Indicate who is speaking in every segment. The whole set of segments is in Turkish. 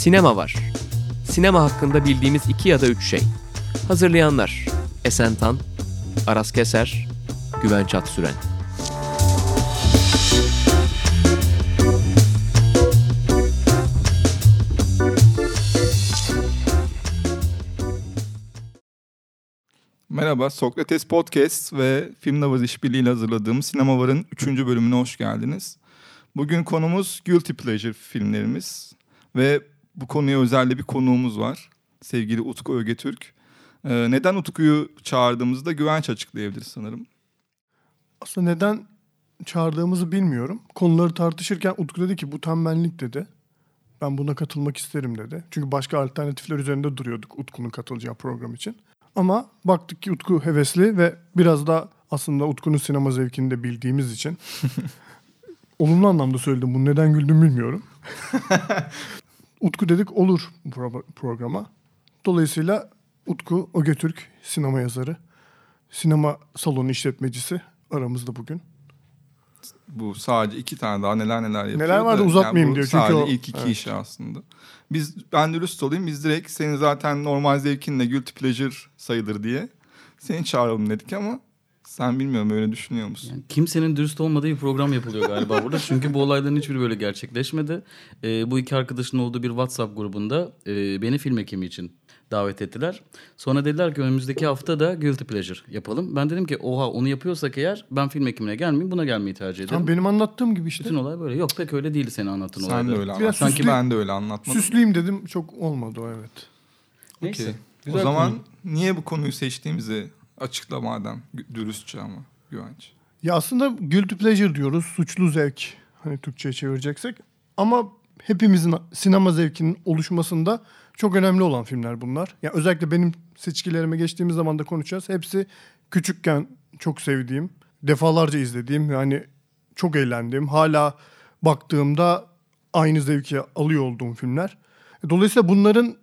Speaker 1: Sinema var. Sinema hakkında bildiğimiz iki ya da üç şey. Hazırlayanlar Esen Tan, Aras Keser, Güven Çatsüren.
Speaker 2: Merhaba, Sokrates Podcast ve Film Lovers işbirliğiyle hazırladığım Sinema Var'ın 3. bölümüne hoş geldiniz. Bugün konumuz Guilty Pleasure filmlerimiz ve bu konuya özel bir konuğumuz var. Sevgili Utku Ögetürk. Ee, neden Utku'yu çağırdığımızda güvenç açıklayabilir sanırım.
Speaker 3: Aslında neden çağırdığımızı bilmiyorum. Konuları tartışırken Utku dedi ki bu tembellik dedi. Ben buna katılmak isterim dedi. Çünkü başka alternatifler üzerinde duruyorduk Utku'nun katılacağı program için. Ama baktık ki Utku hevesli ve biraz da aslında Utku'nun sinema zevkini de bildiğimiz için olumlu anlamda söyledim bunu neden güldüm bilmiyorum. Utku dedik olur programa. Dolayısıyla Utku Ögetürk sinema yazarı, sinema salonu işletmecisi aramızda bugün.
Speaker 2: Bu sadece iki tane daha neler neler yapıyor.
Speaker 3: Neler vardı uzatmayayım
Speaker 2: yani
Speaker 3: diyor. Çünkü
Speaker 2: sadece
Speaker 3: o,
Speaker 2: ilk iki
Speaker 3: evet.
Speaker 2: işi aslında. Biz ben dürüst olayım biz direkt senin zaten normal zevkinle guilty pleasure sayılır diye seni çağıralım dedik ama sen bilmiyorum öyle düşünüyor musun?
Speaker 4: Yani kimsenin dürüst olmadığı bir program yapılıyor galiba burada. Çünkü bu olayların hiçbiri böyle gerçekleşmedi. Ee, bu iki arkadaşın olduğu bir WhatsApp grubunda e, beni film ekimi için davet ettiler. Sonra dediler ki önümüzdeki hafta da Guilty Pleasure yapalım. Ben dedim ki oha onu yapıyorsak eğer ben film ekimine gelmeyeyim buna gelmeyi tercih ederim.
Speaker 3: Tam benim anlattığım gibi işte.
Speaker 4: Bütün olay böyle. Yok pek öyle değildi senin anlattığın
Speaker 2: Sen
Speaker 4: olayda.
Speaker 2: de öyle anlattın. Sanki ben de öyle anlatmadım.
Speaker 3: Süsleyeyim dedim çok olmadı o evet.
Speaker 4: Neyse.
Speaker 2: Okey.
Speaker 4: Güzel
Speaker 2: o zaman
Speaker 4: konu.
Speaker 2: niye bu konuyu seçtiğimizi açıkla madem dürüstçe ama güvenç.
Speaker 3: Ya aslında guilty pleasure diyoruz. Suçlu zevk. Hani Türkçe'ye çevireceksek. Ama hepimizin sinema zevkinin oluşmasında çok önemli olan filmler bunlar. Ya özellikle benim seçkilerime geçtiğimiz zaman da konuşacağız. Hepsi küçükken çok sevdiğim, defalarca izlediğim yani çok eğlendiğim, hala baktığımda aynı zevki alıyor olduğum filmler. Dolayısıyla bunların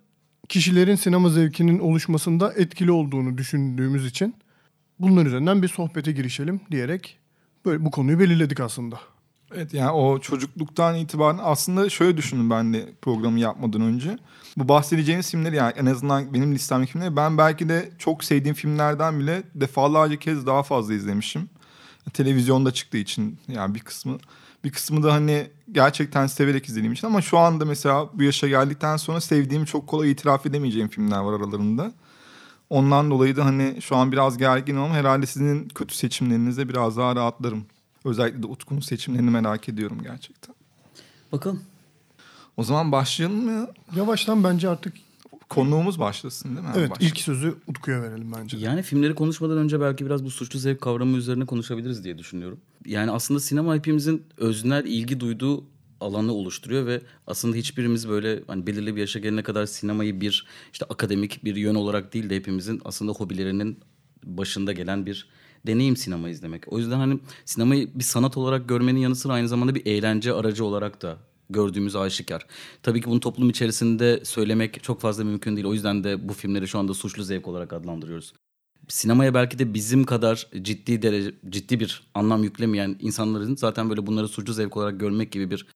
Speaker 3: kişilerin sinema zevkinin oluşmasında etkili olduğunu düşündüğümüz için bunlar üzerinden bir sohbete girişelim diyerek böyle bu konuyu belirledik aslında.
Speaker 2: Evet yani o çocukluktan itibaren aslında şöyle düşündüm ben de programı yapmadan önce. Bu bahsedeceğiniz filmleri yani en azından benim listemdeki filmleri ben belki de çok sevdiğim filmlerden bile defalarca kez daha fazla izlemişim. Televizyonda çıktığı için yani bir kısmı bir kısmı da hani gerçekten severek izlediğim için ama şu anda mesela bu yaşa geldikten sonra sevdiğimi çok kolay itiraf edemeyeceğim filmler var aralarında. Ondan dolayı da hani şu an biraz gerginim ama herhalde sizin kötü seçimlerinizde biraz daha rahatlarım. Özellikle de Utku'nun seçimlerini merak ediyorum gerçekten.
Speaker 4: Bakalım.
Speaker 2: O zaman başlayalım mı?
Speaker 3: Yavaştan bence artık
Speaker 2: Konuğumuz başlasın değil mi?
Speaker 3: evet
Speaker 2: Başla.
Speaker 3: ilk sözü Utku'ya verelim bence.
Speaker 4: Yani filmleri konuşmadan önce belki biraz bu suçlu zevk kavramı üzerine konuşabiliriz diye düşünüyorum. Yani aslında sinema hepimizin öznel ilgi duyduğu alanı oluşturuyor ve aslında hiçbirimiz böyle hani belirli bir yaşa gelene kadar sinemayı bir işte akademik bir yön olarak değil de hepimizin aslında hobilerinin başında gelen bir deneyim sinema izlemek. O yüzden hani sinemayı bir sanat olarak görmenin yanı sıra aynı zamanda bir eğlence aracı olarak da gördüğümüz aşikar. Tabii ki bunu toplum içerisinde söylemek çok fazla mümkün değil. O yüzden de bu filmleri şu anda suçlu zevk olarak adlandırıyoruz. Sinemaya belki de bizim kadar ciddi derece ciddi bir anlam yüklemeyen insanların zaten böyle bunları suçlu zevk olarak görmek gibi bir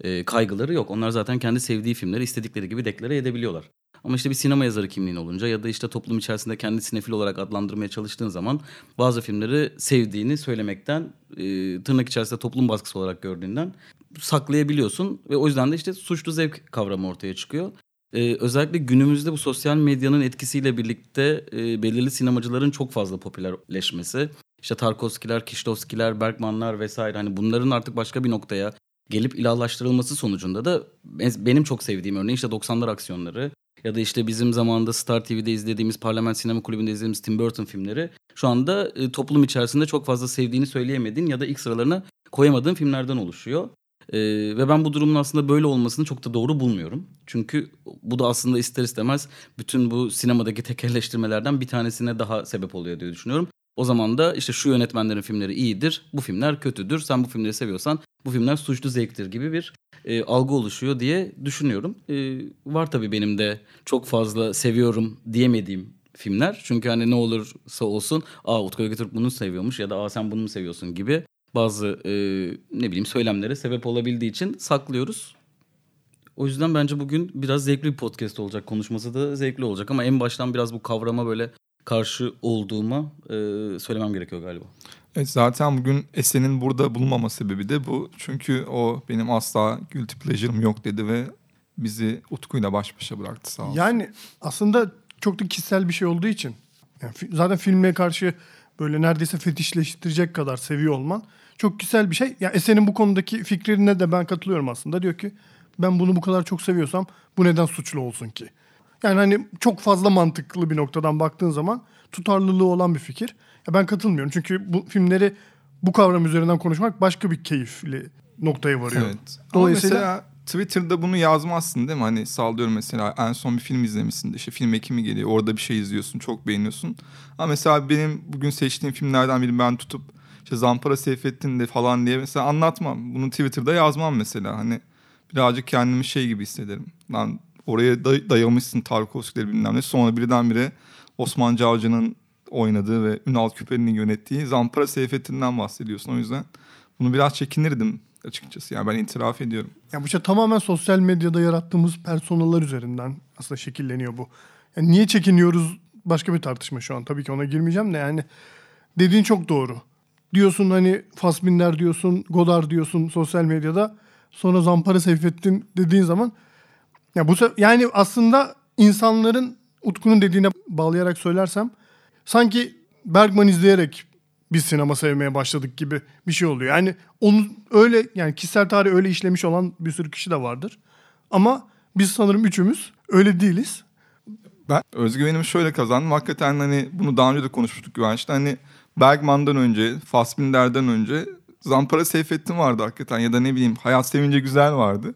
Speaker 4: e, kaygıları yok. Onlar zaten kendi sevdiği filmleri istedikleri gibi deklare edebiliyorlar. Ama işte bir sinema yazarı kimliğin olunca ya da işte toplum içerisinde kendi sinefil olarak adlandırmaya çalıştığın zaman bazı filmleri sevdiğini söylemekten e, tırnak içerisinde toplum baskısı olarak gördüğünden saklayabiliyorsun ve o yüzden de işte suçlu zevk kavramı ortaya çıkıyor. Ee, özellikle günümüzde bu sosyal medyanın etkisiyle birlikte e, belirli sinemacıların çok fazla popülerleşmesi. İşte Tarkovskiler, Kişlovskiler, Bergmanlar vesaire hani bunların artık başka bir noktaya gelip ilahlaştırılması sonucunda da ben- benim çok sevdiğim örneğin işte 90'lar aksiyonları ya da işte bizim zamanında Star TV'de izlediğimiz Parlament Sinema Kulübü'nde izlediğimiz Tim Burton filmleri şu anda e, toplum içerisinde çok fazla sevdiğini söyleyemediğin ya da ilk sıralarına koyamadığın filmlerden oluşuyor. Ee, ve ben bu durumun aslında böyle olmasını çok da doğru bulmuyorum. Çünkü bu da aslında ister istemez bütün bu sinemadaki tekelleştirmelerden bir tanesine daha sebep oluyor diye düşünüyorum. O zaman da işte şu yönetmenlerin filmleri iyidir, bu filmler kötüdür. Sen bu filmleri seviyorsan bu filmler suçlu zevktir gibi bir e, algı oluşuyor diye düşünüyorum. E, var tabii benim de çok fazla seviyorum diyemediğim filmler. Çünkü hani ne olursa olsun aa Utku Ögetürk bunu seviyormuş ya da aa sen bunu mu seviyorsun gibi bazı e, ne bileyim söylemlere sebep olabildiği için saklıyoruz. O yüzden bence bugün biraz zevkli bir podcast olacak. Konuşması da zevkli olacak ama en baştan biraz bu kavrama böyle karşı olduğuma e, söylemem gerekiyor galiba.
Speaker 2: Evet, zaten bugün Esen'in burada bulunmama sebebi de bu. Çünkü o benim asla guilty pleasure'ım yok dedi ve bizi Utku'yla baş başa bıraktı sağ olsun.
Speaker 3: Yani aslında çok da kişisel bir şey olduğu için. Yani zaten filme karşı böyle neredeyse fetişleştirecek kadar seviyor olman çok kişisel bir şey. Ya Esen'in bu konudaki fikrine de ben katılıyorum aslında. Diyor ki ben bunu bu kadar çok seviyorsam bu neden suçlu olsun ki? Yani hani çok fazla mantıklı bir noktadan baktığın zaman tutarlılığı olan bir fikir. Ya ben katılmıyorum. Çünkü bu filmleri bu kavram üzerinden konuşmak başka bir keyifli noktaya varıyor.
Speaker 2: Evet. Ama
Speaker 3: Dolayısıyla
Speaker 2: mesela Twitter'da bunu yazmazsın değil mi? Hani sallıyorum mesela en son bir film izlemişsin de işte film ekimi geliyor. Orada bir şey izliyorsun çok beğeniyorsun. Ama mesela benim bugün seçtiğim filmlerden biri ben tutup işte Zampara Seyfettin de falan diye mesela anlatmam. Bunu Twitter'da yazmam mesela. Hani birazcık kendimi şey gibi hissederim. Lan oraya day- dayamışsın Tarkovski'leri bilmem ne. Sonra birdenbire Osman Cavcı'nın oynadığı ve Ünal Küpeli'nin yönettiği Zampara Seyfettin'den bahsediyorsun. O yüzden bunu biraz çekinirdim açıkçası. Yani ben itiraf ediyorum.
Speaker 3: Ya bu şey tamamen sosyal medyada yarattığımız personalar üzerinden aslında şekilleniyor bu. Yani niye çekiniyoruz başka bir tartışma şu an. Tabii ki ona girmeyeceğim de yani dediğin çok doğru. Diyorsun hani Fassbinder diyorsun, Godard diyorsun sosyal medyada. Sonra Zampara Seyfettin dediğin zaman ya bu yani aslında insanların Utku'nun dediğine bağlayarak söylersem sanki Bergman izleyerek biz sinema sevmeye başladık gibi bir şey oluyor. Yani onu öyle yani kişisel tarih öyle işlemiş olan bir sürü kişi de vardır. Ama biz sanırım üçümüz öyle değiliz.
Speaker 2: Ben özgüvenimi şöyle kazandım. Hakikaten hani bunu daha önce de konuşmuştuk Güvenç'te. Hani Bergman'dan önce, Fassbinder'den önce Zampara Seyfettin vardı hakikaten. Ya da ne bileyim Hayat Sevince Güzel vardı.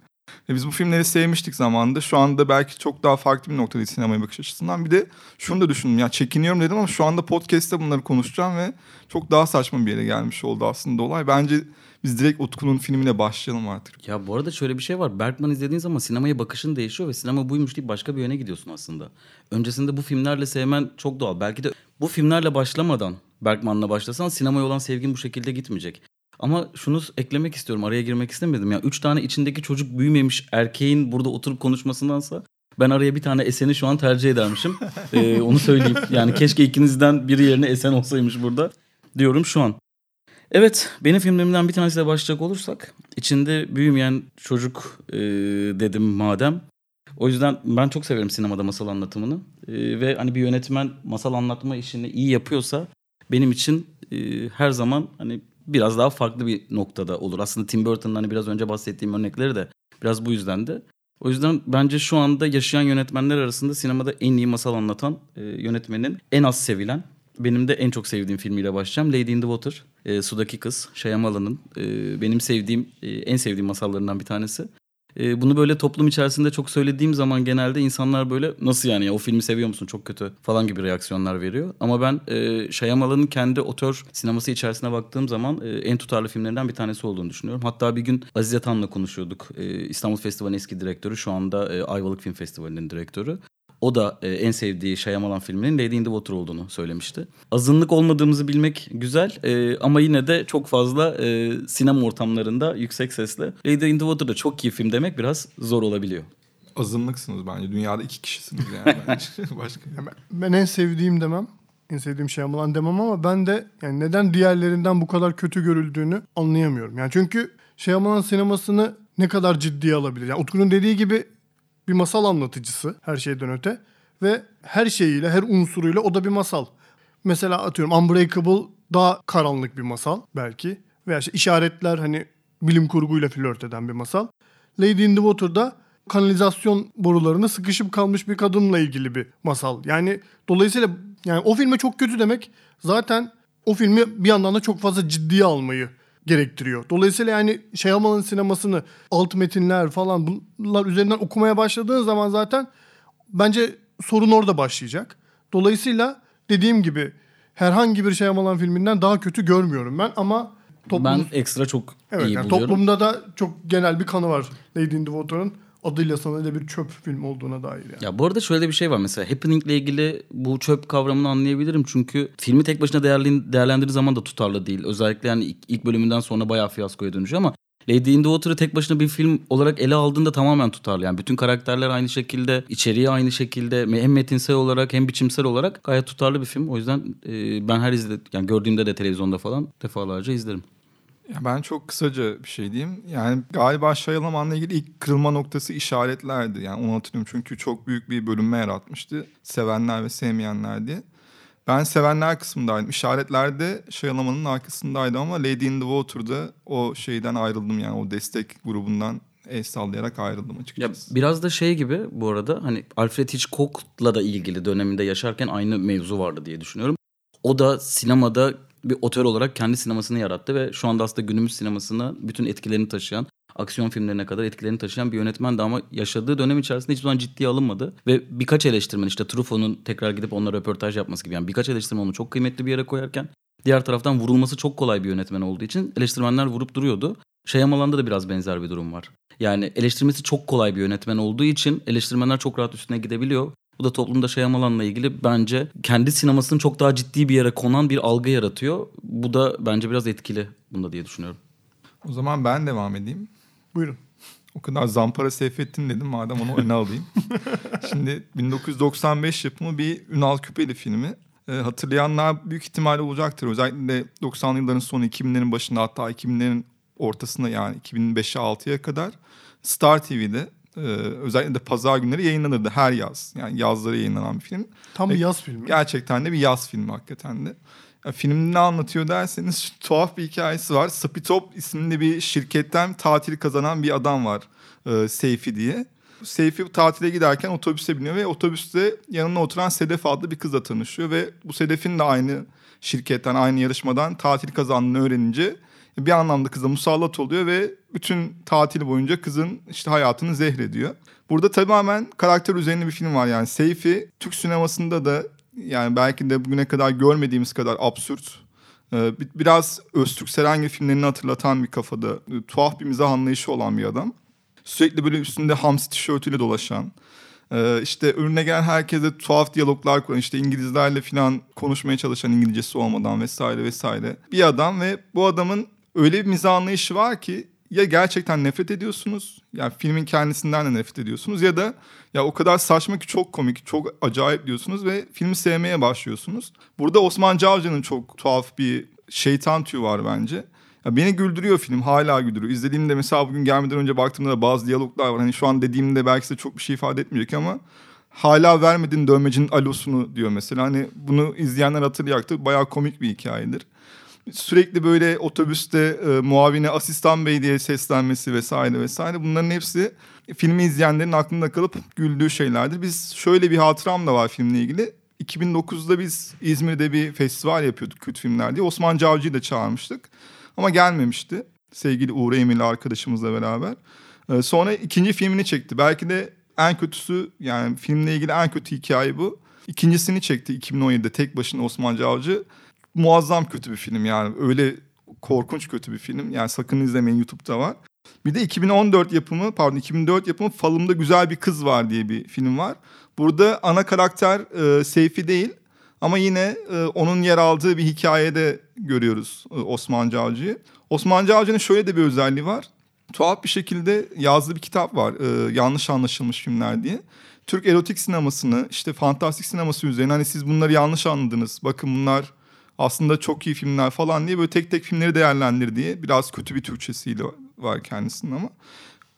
Speaker 2: Ve biz bu filmleri sevmiştik zamanında. Şu anda belki çok daha farklı bir noktadayız sinemaya bakış açısından. Bir de şunu da düşündüm. Ya çekiniyorum dedim ama şu anda podcast'te bunları konuşacağım ve çok daha saçma bir yere gelmiş oldu aslında olay. Bence biz direkt Utku'nun filmine başlayalım artık.
Speaker 4: Ya bu arada şöyle bir şey var. Bergman izlediğin zaman sinemaya bakışın değişiyor ve sinema buymuş deyip başka bir yöne gidiyorsun aslında. Öncesinde bu filmlerle sevmen çok doğal. Belki de bu filmlerle başlamadan Bergman'la başlasan sinemaya olan sevgin bu şekilde gitmeyecek. Ama şunu eklemek istiyorum. Araya girmek istemedim. Ya üç tane içindeki çocuk büyümemiş erkeğin burada oturup konuşmasındansa ben araya bir tane Esen'i şu an tercih edermişim. Ee, onu söyleyeyim. Yani keşke ikinizden biri yerine Esen olsaymış burada diyorum şu an. Evet, benim filmlerimden bir tanesiyle başlayacak olursak içinde büyümeyen çocuk e, dedim madem. O yüzden ben çok severim sinemada masal anlatımını E, ve hani bir yönetmen masal anlatma işini iyi yapıyorsa benim için e, her zaman hani biraz daha farklı bir noktada olur. Aslında Tim Burton'ın hani biraz önce bahsettiğim örnekleri de biraz bu yüzden de. O yüzden bence şu anda yaşayan yönetmenler arasında sinemada en iyi masal anlatan e, yönetmenin en az sevilen benim de en çok sevdiğim filmiyle başlayacağım. Lady in the Water. E, Sudaki Kız. Shyamalan'ın e, benim sevdiğim, e, en sevdiğim masallarından bir tanesi. E, bunu böyle toplum içerisinde çok söylediğim zaman genelde insanlar böyle nasıl yani ya o filmi seviyor musun çok kötü falan gibi reaksiyonlar veriyor. Ama ben e, Shyamalan'ın kendi otör sineması içerisine baktığım zaman e, en tutarlı filmlerinden bir tanesi olduğunu düşünüyorum. Hatta bir gün Aziz Atan'la konuşuyorduk. E, İstanbul Festivali'nin eski direktörü şu anda e, Ayvalık Film Festivali'nin direktörü. O da e, en sevdiği Shyamalan filminin Lady in the Water olduğunu söylemişti. Azınlık olmadığımızı bilmek güzel e, ama yine de çok fazla e, sinema ortamlarında yüksek sesle Lady in the Water da çok iyi film demek biraz zor olabiliyor.
Speaker 2: Azınlıksınız bence. Dünyada iki kişisiniz yani bence. Başka.
Speaker 3: Ya ben, ben en sevdiğim demem. En sevdiğim Shyamalan demem ama ben de yani neden diğerlerinden bu kadar kötü görüldüğünü anlayamıyorum. Yani çünkü Shyamalan sinemasını ne kadar ciddiye alabilir? Yani Utku'nun dediği gibi bir masal anlatıcısı her şeyden öte ve her şeyiyle, her unsuruyla o da bir masal. Mesela atıyorum Unbreakable daha karanlık bir masal belki. Veya işte işaretler hani bilim kurguyla flört eden bir masal. Lady in the Water'da kanalizasyon borularına sıkışıp kalmış bir kadınla ilgili bir masal. Yani dolayısıyla yani o filme çok kötü demek zaten o filmi bir yandan da çok fazla ciddiye almayı gerektiriyor. Dolayısıyla yani Shyamalan sinemasını alt metinler falan bunlar üzerinden okumaya başladığın zaman zaten bence sorun orada başlayacak. Dolayısıyla dediğim gibi herhangi bir Shyamalan filminden daha kötü görmüyorum ben ama toplum
Speaker 4: Ben ekstra çok
Speaker 3: evet,
Speaker 4: iyi
Speaker 3: yani
Speaker 4: buluyorum.
Speaker 3: toplumda da çok genel bir kanı var Lady in the Water'ın adıyla sanıyla bir çöp film olduğuna dair yani.
Speaker 4: Ya bu arada şöyle bir şey var mesela Happening ile ilgili bu çöp kavramını anlayabilirim çünkü filmi tek başına değerli, değerlendirdiği zaman da tutarlı değil. Özellikle yani ilk, ilk bölümünden sonra bayağı fiyaskoya dönüşüyor ama Lady in the Water'ı tek başına bir film olarak ele aldığında tamamen tutarlı. Yani bütün karakterler aynı şekilde, içeriği aynı şekilde hem metinsel olarak hem biçimsel olarak gayet tutarlı bir film. O yüzden e, ben her izledi yani gördüğümde de televizyonda falan defalarca izlerim.
Speaker 2: Ya ben çok kısaca bir şey diyeyim. Yani galiba Shyamalan'la ilgili ilk kırılma noktası işaretlerdi. Yani onu hatırlıyorum çünkü çok büyük bir bölünme yaratmıştı. Sevenler ve sevmeyenler diye. Ben sevenler kısmındaydım. İşaretlerde Shyamalan'ın arkasındaydım ama Lady in the Water'da o şeyden ayrıldım yani o destek grubundan el sallayarak ayrıldım açıkçası.
Speaker 4: Ya biraz da şey gibi bu arada hani Alfred Hitchcock'la da ilgili döneminde yaşarken aynı mevzu vardı diye düşünüyorum. O da sinemada bir otör olarak kendi sinemasını yarattı ve şu anda aslında günümüz sinemasına bütün etkilerini taşıyan, aksiyon filmlerine kadar etkilerini taşıyan bir yönetmen de ama yaşadığı dönem içerisinde hiçbir zaman ciddiye alınmadı. Ve birkaç eleştirmen işte Truffaut'un tekrar gidip onunla röportaj yapması gibi yani birkaç eleştirmen onu çok kıymetli bir yere koyarken diğer taraftan vurulması çok kolay bir yönetmen olduğu için eleştirmenler vurup duruyordu. Shyamalan'da da biraz benzer bir durum var. Yani eleştirmesi çok kolay bir yönetmen olduğu için eleştirmenler çok rahat üstüne gidebiliyor. Bu da toplumda Shyamalan'la ilgili bence kendi sinemasının çok daha ciddi bir yere konan bir algı yaratıyor. Bu da bence biraz etkili bunda diye düşünüyorum.
Speaker 2: O zaman ben devam edeyim.
Speaker 3: Buyurun.
Speaker 2: O kadar zampara Seyfettin dedim madem onu öne alayım. Şimdi 1995 yapımı bir Ünal Küpeli filmi. Ee, hatırlayanlar büyük ihtimalle olacaktır. Özellikle 90'lı yılların sonu 2000'lerin başında hatta 2000'lerin ortasında yani 2005'e 6'ya kadar Star TV'de e, özellikle de pazar günleri yayınlanırdı her yaz. Yani yazları yayınlanan bir film.
Speaker 3: Tam bir yaz filmi.
Speaker 2: Gerçekten de bir yaz filmi hakikaten de. Ya, film ne anlatıyor derseniz tuhaf bir hikayesi var. Spitop isimli bir şirketten tatil kazanan bir adam var. E, Seyfi diye. Seyfi tatile giderken otobüse biniyor ve otobüste yanına oturan Sedef adlı bir kızla tanışıyor. Ve bu Sedef'in de aynı şirketten, aynı yarışmadan tatil kazandığını öğrenince bir anlamda kıza musallat oluyor ve bütün tatil boyunca kızın işte hayatını zehrediyor. Burada tamamen karakter üzerine bir film var yani. Seyfi Türk sinemasında da yani belki de bugüne kadar görmediğimiz kadar absürt. Ee, biraz Öztürk Serengil filmlerini hatırlatan bir kafada. e, Tuhaf bir mizah anlayışı olan bir adam. Sürekli böyle üstünde hamsi tişörtüyle dolaşan. Ee, işte önüne gelen herkese tuhaf diyaloglar kuran işte İngilizlerle falan konuşmaya çalışan İngilizcesi olmadan vesaire vesaire bir adam ve bu adamın öyle bir mizah anlayışı var ki ya gerçekten nefret ediyorsunuz yani filmin kendisinden de nefret ediyorsunuz ya da ya o kadar saçma ki çok komik çok acayip diyorsunuz ve filmi sevmeye başlıyorsunuz. Burada Osman Cavcı'nın çok tuhaf bir şeytan tüyü var bence. Ya beni güldürüyor film hala güldürüyor. İzlediğimde mesela bugün gelmeden önce baktığımda da bazı diyaloglar var. Hani şu an dediğimde belki de çok bir şey ifade etmeyecek ama hala vermedin dövmecinin alosunu diyor mesela. Hani bunu izleyenler hatırlayacaktır. Bayağı komik bir hikayedir. Sürekli böyle otobüste e, muavine asistan bey diye seslenmesi vesaire vesaire bunların hepsi filmi izleyenlerin aklında kalıp güldüğü şeylerdir. Biz şöyle bir hatıram da var filmle ilgili. 2009'da biz İzmir'de bir festival yapıyorduk Kürt Filmler diye. Osman Cavcı'yı da çağırmıştık. Ama gelmemişti. Sevgili Uğur Emirli arkadaşımızla beraber. Ee, sonra ikinci filmini çekti. Belki de en kötüsü yani filmle ilgili en kötü hikaye bu. İkincisini çekti 2017'de tek başına Osman Cavcı. Muazzam kötü bir film yani. Öyle korkunç kötü bir film. Yani sakın izlemeyin YouTube'da var. Bir de 2014 yapımı pardon 2004 yapımı Falımda Güzel Bir Kız Var diye bir film var. Burada ana karakter e, Seyfi değil ama yine e, onun yer aldığı bir hikayede görüyoruz e, Osman Cavcı'yı. Osman Cavcı'nın şöyle de bir özelliği var. Tuhaf bir şekilde yazdığı bir kitap var. E, yanlış anlaşılmış filmler diye. Türk erotik sinemasını işte fantastik sineması üzerine hani siz bunları yanlış anladınız. Bakın bunlar aslında çok iyi filmler falan diye böyle tek tek filmleri değerlendir diye biraz kötü bir Türkçesiyle var kendisinin ama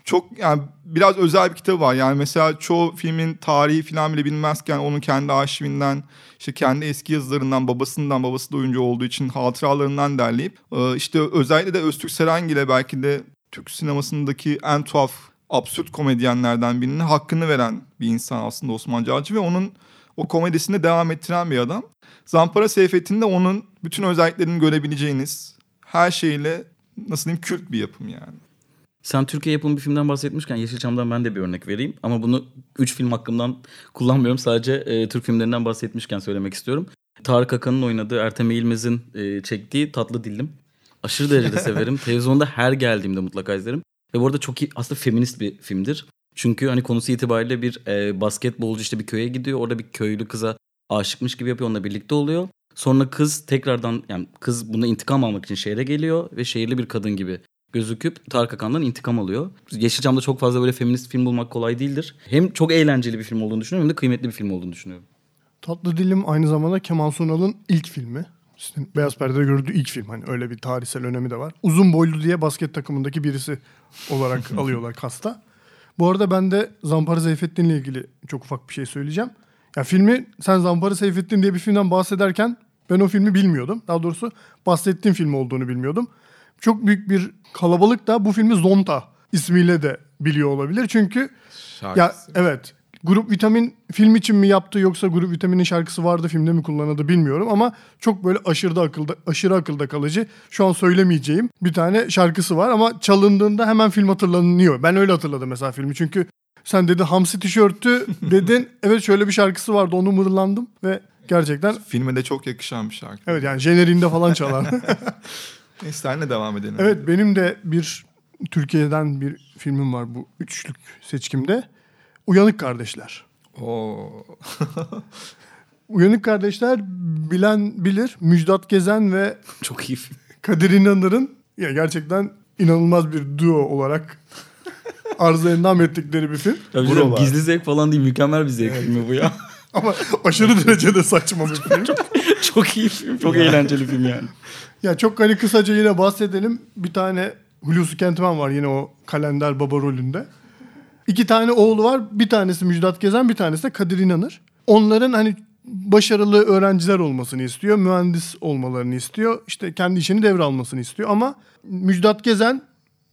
Speaker 2: çok yani biraz özel bir kitabı var. Yani mesela çoğu filmin tarihi falan bile bilmezken onun kendi arşivinden işte kendi eski yazılarından babasından babası da oyuncu olduğu için hatıralarından derleyip işte özellikle de Öztürk Serengil'e belki de Türk sinemasındaki en tuhaf absürt komedyenlerden birinin hakkını veren bir insan aslında Osman Cavcı ve onun o komedisini devam ettiren bir adam. Zampara Seyfettin'de onun bütün özelliklerini görebileceğiniz her şeyle nasıl diyeyim kült bir yapım yani.
Speaker 4: Sen Türkiye yapımı bir filmden bahsetmişken Yeşilçam'dan ben de bir örnek vereyim. Ama bunu 3 film hakkından kullanmıyorum. Sadece e, Türk filmlerinden bahsetmişken söylemek istiyorum. Tarık Akan'ın oynadığı Ertem Eğilmez'in e, çektiği Tatlı Dillim. Aşırı derecede severim. Televizyonda her geldiğimde mutlaka izlerim. Ve bu arada çok iyi aslında feminist bir filmdir. Çünkü hani konusu itibariyle bir e, basketbolcu işte bir köye gidiyor. Orada bir köylü kıza aşıkmış gibi yapıyor. Onunla birlikte oluyor. Sonra kız tekrardan yani kız buna intikam almak için şehre geliyor ve şehirli bir kadın gibi gözüküp Tarık Akan'dan intikam alıyor. Yeşilçam'da çok fazla böyle feminist film bulmak kolay değildir. Hem çok eğlenceli bir film olduğunu düşünüyorum hem de kıymetli bir film olduğunu düşünüyorum.
Speaker 3: Tatlı Dilim aynı zamanda Kemal Sunal'ın ilk filmi. İşte Beyaz Perde'de gördüğü ilk film. Hani öyle bir tarihsel önemi de var. Uzun boylu diye basket takımındaki birisi olarak alıyorlar kasta. Bu arada ben de Zampara Seyfettin'le ilgili çok ufak bir şey söyleyeceğim. Ya filmi sen Zampara Seyfettin diye bir filmden bahsederken ben o filmi bilmiyordum. Daha doğrusu bahsettiğim film olduğunu bilmiyordum. Çok büyük bir kalabalık da bu filmi Zonta ismiyle de biliyor olabilir. Çünkü ya
Speaker 2: Şarkısı.
Speaker 3: evet Grup Vitamin film için mi yaptı yoksa Grup Vitamin'in şarkısı vardı filmde mi kullanıldı bilmiyorum ama çok böyle aşırı akılda aşırı akılda kalıcı. Şu an söylemeyeceğim bir tane şarkısı var ama çalındığında hemen film hatırlanıyor. Ben öyle hatırladım mesela filmi çünkü sen dedi Hamsi tişörtü dedin. evet şöyle bir şarkısı vardı onu mırlandım ve gerçekten
Speaker 2: Filme de çok yakışan bir şarkı.
Speaker 3: evet yani jeneriğinde falan çalar.
Speaker 2: Neyse senle devam edelim.
Speaker 3: Evet benim de bir Türkiye'den bir filmim var bu üçlük seçkimde. Uyanık Kardeşler.
Speaker 2: Oo.
Speaker 3: Uyanık Kardeşler bilen bilir. Müjdat Gezen ve
Speaker 4: Çok iyi.
Speaker 3: Kadir İnanır'ın ya gerçekten inanılmaz bir duo olarak arıza endam ettikleri bir film.
Speaker 2: Buralar.
Speaker 4: de gizli zevk falan değil mükemmel bir zevk filmi bu ya.
Speaker 3: Ama aşırı derecede saçma bir film.
Speaker 4: çok iyi film. Çok eğlenceli film yani.
Speaker 3: ya çok hani kısaca yine bahsedelim. Bir tane Hulusi Kentmen var yine o kalender baba rolünde. İki tane oğlu var. Bir tanesi Müjdat Gezen, bir tanesi de Kadir İnanır. Onların hani başarılı öğrenciler olmasını istiyor. Mühendis olmalarını istiyor. İşte kendi işini devralmasını istiyor. Ama Müjdat Gezen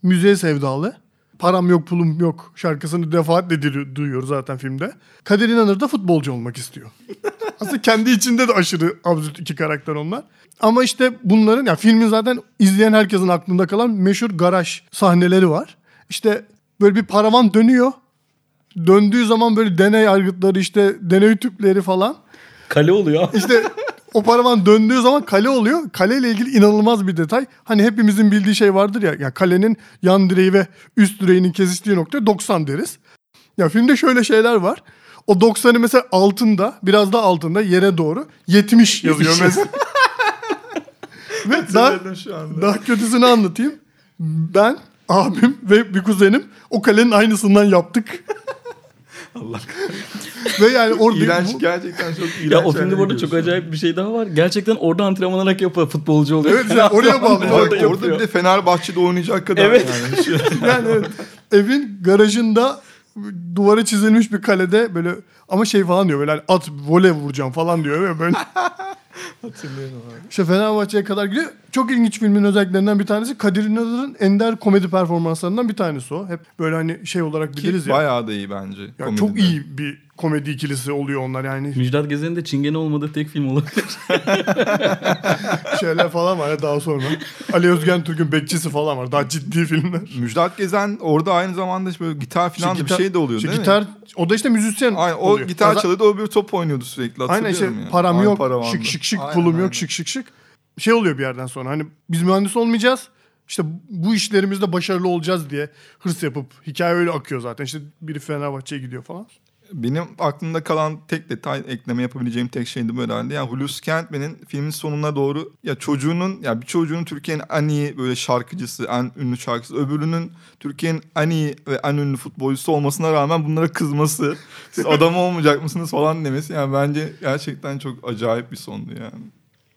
Speaker 3: müziğe sevdalı. Param yok pulum yok şarkısını defaatle duyuyor zaten filmde. Kadir İnanır da futbolcu olmak istiyor. Aslında kendi içinde de aşırı absürt iki karakter onlar. Ama işte bunların ya filmin zaten izleyen herkesin aklında kalan meşhur garaj sahneleri var. İşte böyle bir paravan dönüyor. Döndüğü zaman böyle deney aygıtları işte deney tüpleri falan.
Speaker 4: Kale oluyor.
Speaker 3: İşte o paravan döndüğü zaman kale oluyor. Kaleyle ilgili inanılmaz bir detay. Hani hepimizin bildiği şey vardır ya. ya kalenin yan direği ve üst direğinin kesiştiği nokta 90 deriz. Ya filmde şöyle şeyler var. O 90'ı mesela altında, biraz da altında yere doğru 70 yazıyor mesela. ve daha, daha kötüsünü anlatayım. Ben, abim ve bir kuzenim o kalenin aynısından yaptık.
Speaker 2: Allah
Speaker 3: ve yani orada
Speaker 2: İğrenç
Speaker 3: bu-
Speaker 2: gerçekten çok iğrenç.
Speaker 4: ya o filmde bu arada çok acayip bir şey daha var. Gerçekten orada antrenman olarak yapıyor futbolcu oluyor.
Speaker 3: Evet, yani oraya bağlı.
Speaker 4: Orada
Speaker 2: orada,
Speaker 4: yapıyor.
Speaker 2: bir de Fenerbahçe'de oynayacak kadar
Speaker 4: Evet.
Speaker 2: yani.
Speaker 3: Yani evet. Evin garajında duvara çizilmiş bir kalede böyle ama şey falan diyor böyle hani at voley vuracağım falan diyor ve böyle
Speaker 2: Hatırlıyorum abi.
Speaker 3: işte Fenerbahçe'ye kadar gidiyor. Çok ilginç filmin özelliklerinden bir tanesi Kadir İnanır'ın ender komedi performanslarından bir tanesi o. Hep böyle hani şey olarak biliriz
Speaker 2: Ki
Speaker 3: ya.
Speaker 2: bayağı da iyi bence.
Speaker 3: Ya
Speaker 2: komedide.
Speaker 3: çok iyi bir komedi ikilisi oluyor onlar yani.
Speaker 4: Müjdat Gezen'in de çingene olmadığı tek film olabilir.
Speaker 3: Şeyler falan var ya daha sonra. Ali Özgen Türk'ün bekçisi falan var. Daha ciddi filmler.
Speaker 2: Müjdat Gezen orada aynı zamanda işte böyle gitar falan
Speaker 3: İşte
Speaker 2: da bir şey de oluyor
Speaker 3: işte
Speaker 2: değil
Speaker 3: gitar,
Speaker 2: mi?
Speaker 3: O da işte müzisyen
Speaker 2: Aynen, o
Speaker 3: oluyor.
Speaker 2: gitar çalıyordu o bir top oynuyordu sürekli
Speaker 3: Aynen işte
Speaker 2: ya.
Speaker 3: param
Speaker 2: Aynen,
Speaker 3: yok,
Speaker 2: paravandı.
Speaker 3: şık şık şık,
Speaker 2: Aynen,
Speaker 3: pulum
Speaker 2: aynen.
Speaker 3: yok, şık şık şık. Şey oluyor bir yerden sonra hani biz mühendis olmayacağız. İşte bu işlerimizde başarılı olacağız diye hırs yapıp hikaye öyle akıyor zaten. İşte biri Fenerbahçe'ye gidiyor falan.
Speaker 2: Benim aklımda kalan tek detay ekleme yapabileceğim tek şeydi bu herhalde. Yani Hulusi Kentmen'in filmin sonuna doğru ya çocuğunun ya bir çocuğun Türkiye'nin en iyi böyle şarkıcısı, en ünlü şarkıcısı, öbürünün Türkiye'nin en iyi ve en ünlü futbolcusu olmasına rağmen bunlara kızması, siz adam olmayacak mısınız falan demesi yani bence gerçekten çok acayip bir sondu yani.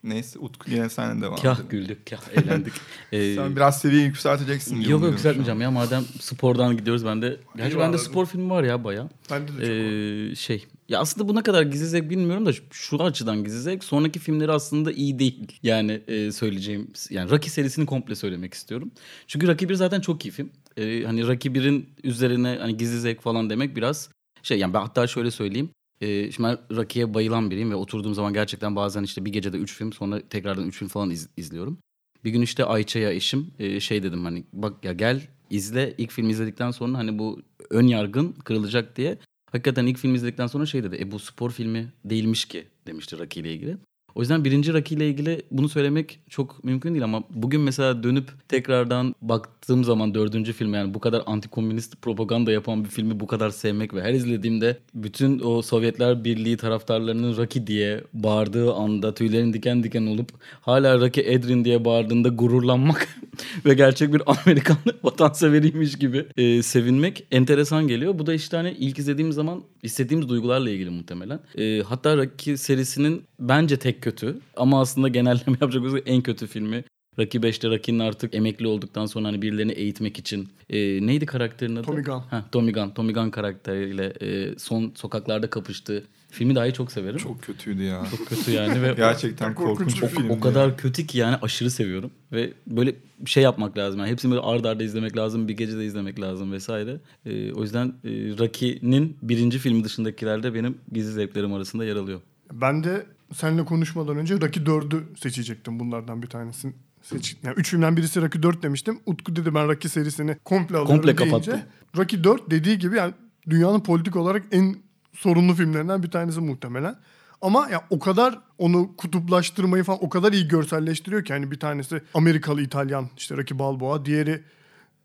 Speaker 2: Neyse Utku yine senle devam
Speaker 4: kah
Speaker 2: edelim.
Speaker 4: güldük kah eğlendik. Ee,
Speaker 2: Sen biraz seviyeyi yükselteceksin.
Speaker 4: Yok yok yükseltmeyeceğim ya madem spordan gidiyoruz ben de. Gerçi bende spor filmi var ya baya.
Speaker 3: Bende de çok var.
Speaker 4: Ee, şey ya aslında bu ne kadar gizli zevk bilmiyorum da şu açıdan gizli zevk sonraki filmleri aslında iyi değil. Yani e, söyleyeceğim yani Rocky serisini komple söylemek istiyorum. Çünkü Rocky 1 zaten çok iyi film. Ee, hani Rocky 1'in üzerine hani gizli zevk falan demek biraz şey yani ben hatta şöyle söyleyeyim. Ee, şimdi ben Rocky'ye bayılan biriyim ve oturduğum zaman gerçekten bazen işte bir gecede 3 film sonra tekrardan 3 film falan iz- izliyorum. Bir gün işte Ayça'ya eşim e, şey dedim hani bak ya gel izle ilk film izledikten sonra hani bu ön yargın kırılacak diye. Hakikaten ilk film izledikten sonra şey dedi. E bu spor filmi değilmiş ki demişti Rocky ile ilgili. O yüzden birinci Rocky ile ilgili bunu söylemek çok mümkün değil ama bugün mesela dönüp tekrardan baktığım zaman dördüncü film yani bu kadar antikomünist propaganda yapan bir filmi bu kadar sevmek ve her izlediğimde bütün o Sovyetler Birliği taraftarlarının Rocky diye bağırdığı anda tüylerin diken diken olup hala Rocky Edrin diye bağırdığında gururlanmak ve gerçek bir Amerikan vatanseveriymiş gibi e, sevinmek enteresan geliyor. Bu da işte hani ilk izlediğim zaman istediğimiz duygularla ilgili muhtemelen. E, hatta Rocky serisinin bence tek kötü ama aslında genelleme yapacak olursak en kötü filmi. Rocky 5'te Rocky'nin artık emekli olduktan sonra hani birilerini eğitmek için e, neydi karakterin adı?
Speaker 3: Tommy Gunn.
Speaker 4: Ha, Tommy Gunn. Tommy Gunn karakteriyle e, son sokaklarda kapıştığı filmi dahi çok severim. Çok,
Speaker 2: Çok kötüydü ya.
Speaker 4: kötü yani ve
Speaker 2: Gerçekten
Speaker 3: Korkunç
Speaker 2: korkunç
Speaker 3: bir
Speaker 2: film.
Speaker 4: o kadar kötü ki yani aşırı seviyorum ve böyle bir şey yapmak lazım. Yani hepsini böyle ard arda izlemek lazım, bir gecede izlemek lazım vesaire. Ee, o yüzden e, Rocky'nin birinci filmi dışındakiler de benim gizli zevklerim arasında yer alıyor.
Speaker 3: Ben de seninle konuşmadan önce Rocky 4'ü seçecektim bunlardan bir tanesini. Seç, yani üç filmden birisi Rocky 4 demiştim. Utku dedi ben Rocky serisini komple alıyorum
Speaker 4: Komple
Speaker 3: deyince.
Speaker 4: kapattı.
Speaker 3: Rocky 4 dediği gibi yani dünyanın politik olarak en sorunlu filmlerinden bir tanesi muhtemelen. Ama ya o kadar onu kutuplaştırmayı falan o kadar iyi görselleştiriyor ki hani bir tanesi Amerikalı İtalyan işte Rocky Balboa, diğeri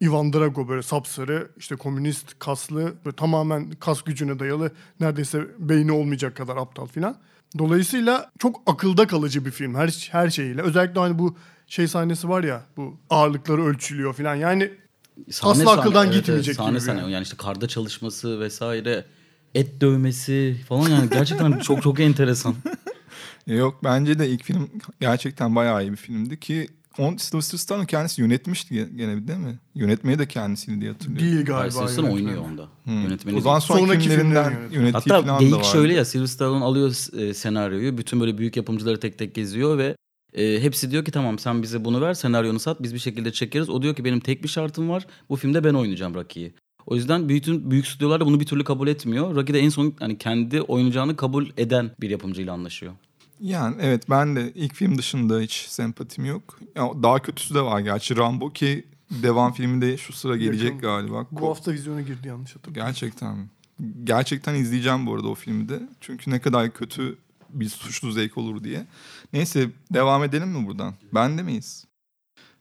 Speaker 3: Ivan Drago böyle sapsarı işte komünist kaslı ve tamamen kas gücüne dayalı neredeyse beyni olmayacak kadar aptal filan. Dolayısıyla çok akılda kalıcı bir film her her şeyiyle. Özellikle hani bu şey sahnesi var ya bu ağırlıkları ölçülüyor filan. Yani Asla akıldan gitmeyecek
Speaker 4: sahne
Speaker 3: gibi
Speaker 4: sahne.
Speaker 3: yani.
Speaker 4: Yani işte karda çalışması vesaire. Et dövmesi falan yani gerçekten çok çok enteresan.
Speaker 2: Yok bence de ilk film gerçekten bayağı iyi bir filmdi ki on Sylvester Stallone kendisi yönetmişti ge- gene bir değil mi? Yönetmeyi de kendisiydi diye hatırlıyorum.
Speaker 3: değil
Speaker 4: Hayır,
Speaker 3: galiba.
Speaker 4: Sylvester oynuyor onda. Yönetmeni
Speaker 2: O zaman son
Speaker 3: Sonraki
Speaker 2: filmlerinden yönettiği
Speaker 4: Hatta
Speaker 2: falan da
Speaker 4: geyik
Speaker 2: vardı.
Speaker 4: şöyle ya Sylvester Stallone alıyor e, senaryoyu. Bütün böyle büyük yapımcıları tek tek geziyor ve e, hepsi diyor ki tamam sen bize bunu ver senaryonu sat biz bir şekilde çekeriz. O diyor ki benim tek bir şartım var. Bu filmde ben oynayacağım Rocky'yi. O yüzden bütün büyük stüdyolar da bunu bir türlü kabul etmiyor. Rocky de en son hani kendi oynayacağını kabul eden bir yapımcıyla anlaşıyor.
Speaker 2: Yani evet ben de ilk film dışında hiç sempatim yok. Ya, daha kötüsü de var gerçi Rambo ki devam filmi de şu sıra gelecek
Speaker 3: Yakın.
Speaker 2: galiba.
Speaker 3: Bu hafta vizyona girdi yanlış hatırlamıyorum.
Speaker 2: Gerçekten mi? Gerçekten izleyeceğim bu arada o filmi de. Çünkü ne kadar kötü bir suçlu zevk olur diye. Neyse devam edelim mi buradan? Ben de miyiz?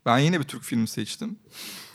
Speaker 2: Ben yine bir Türk filmi seçtim.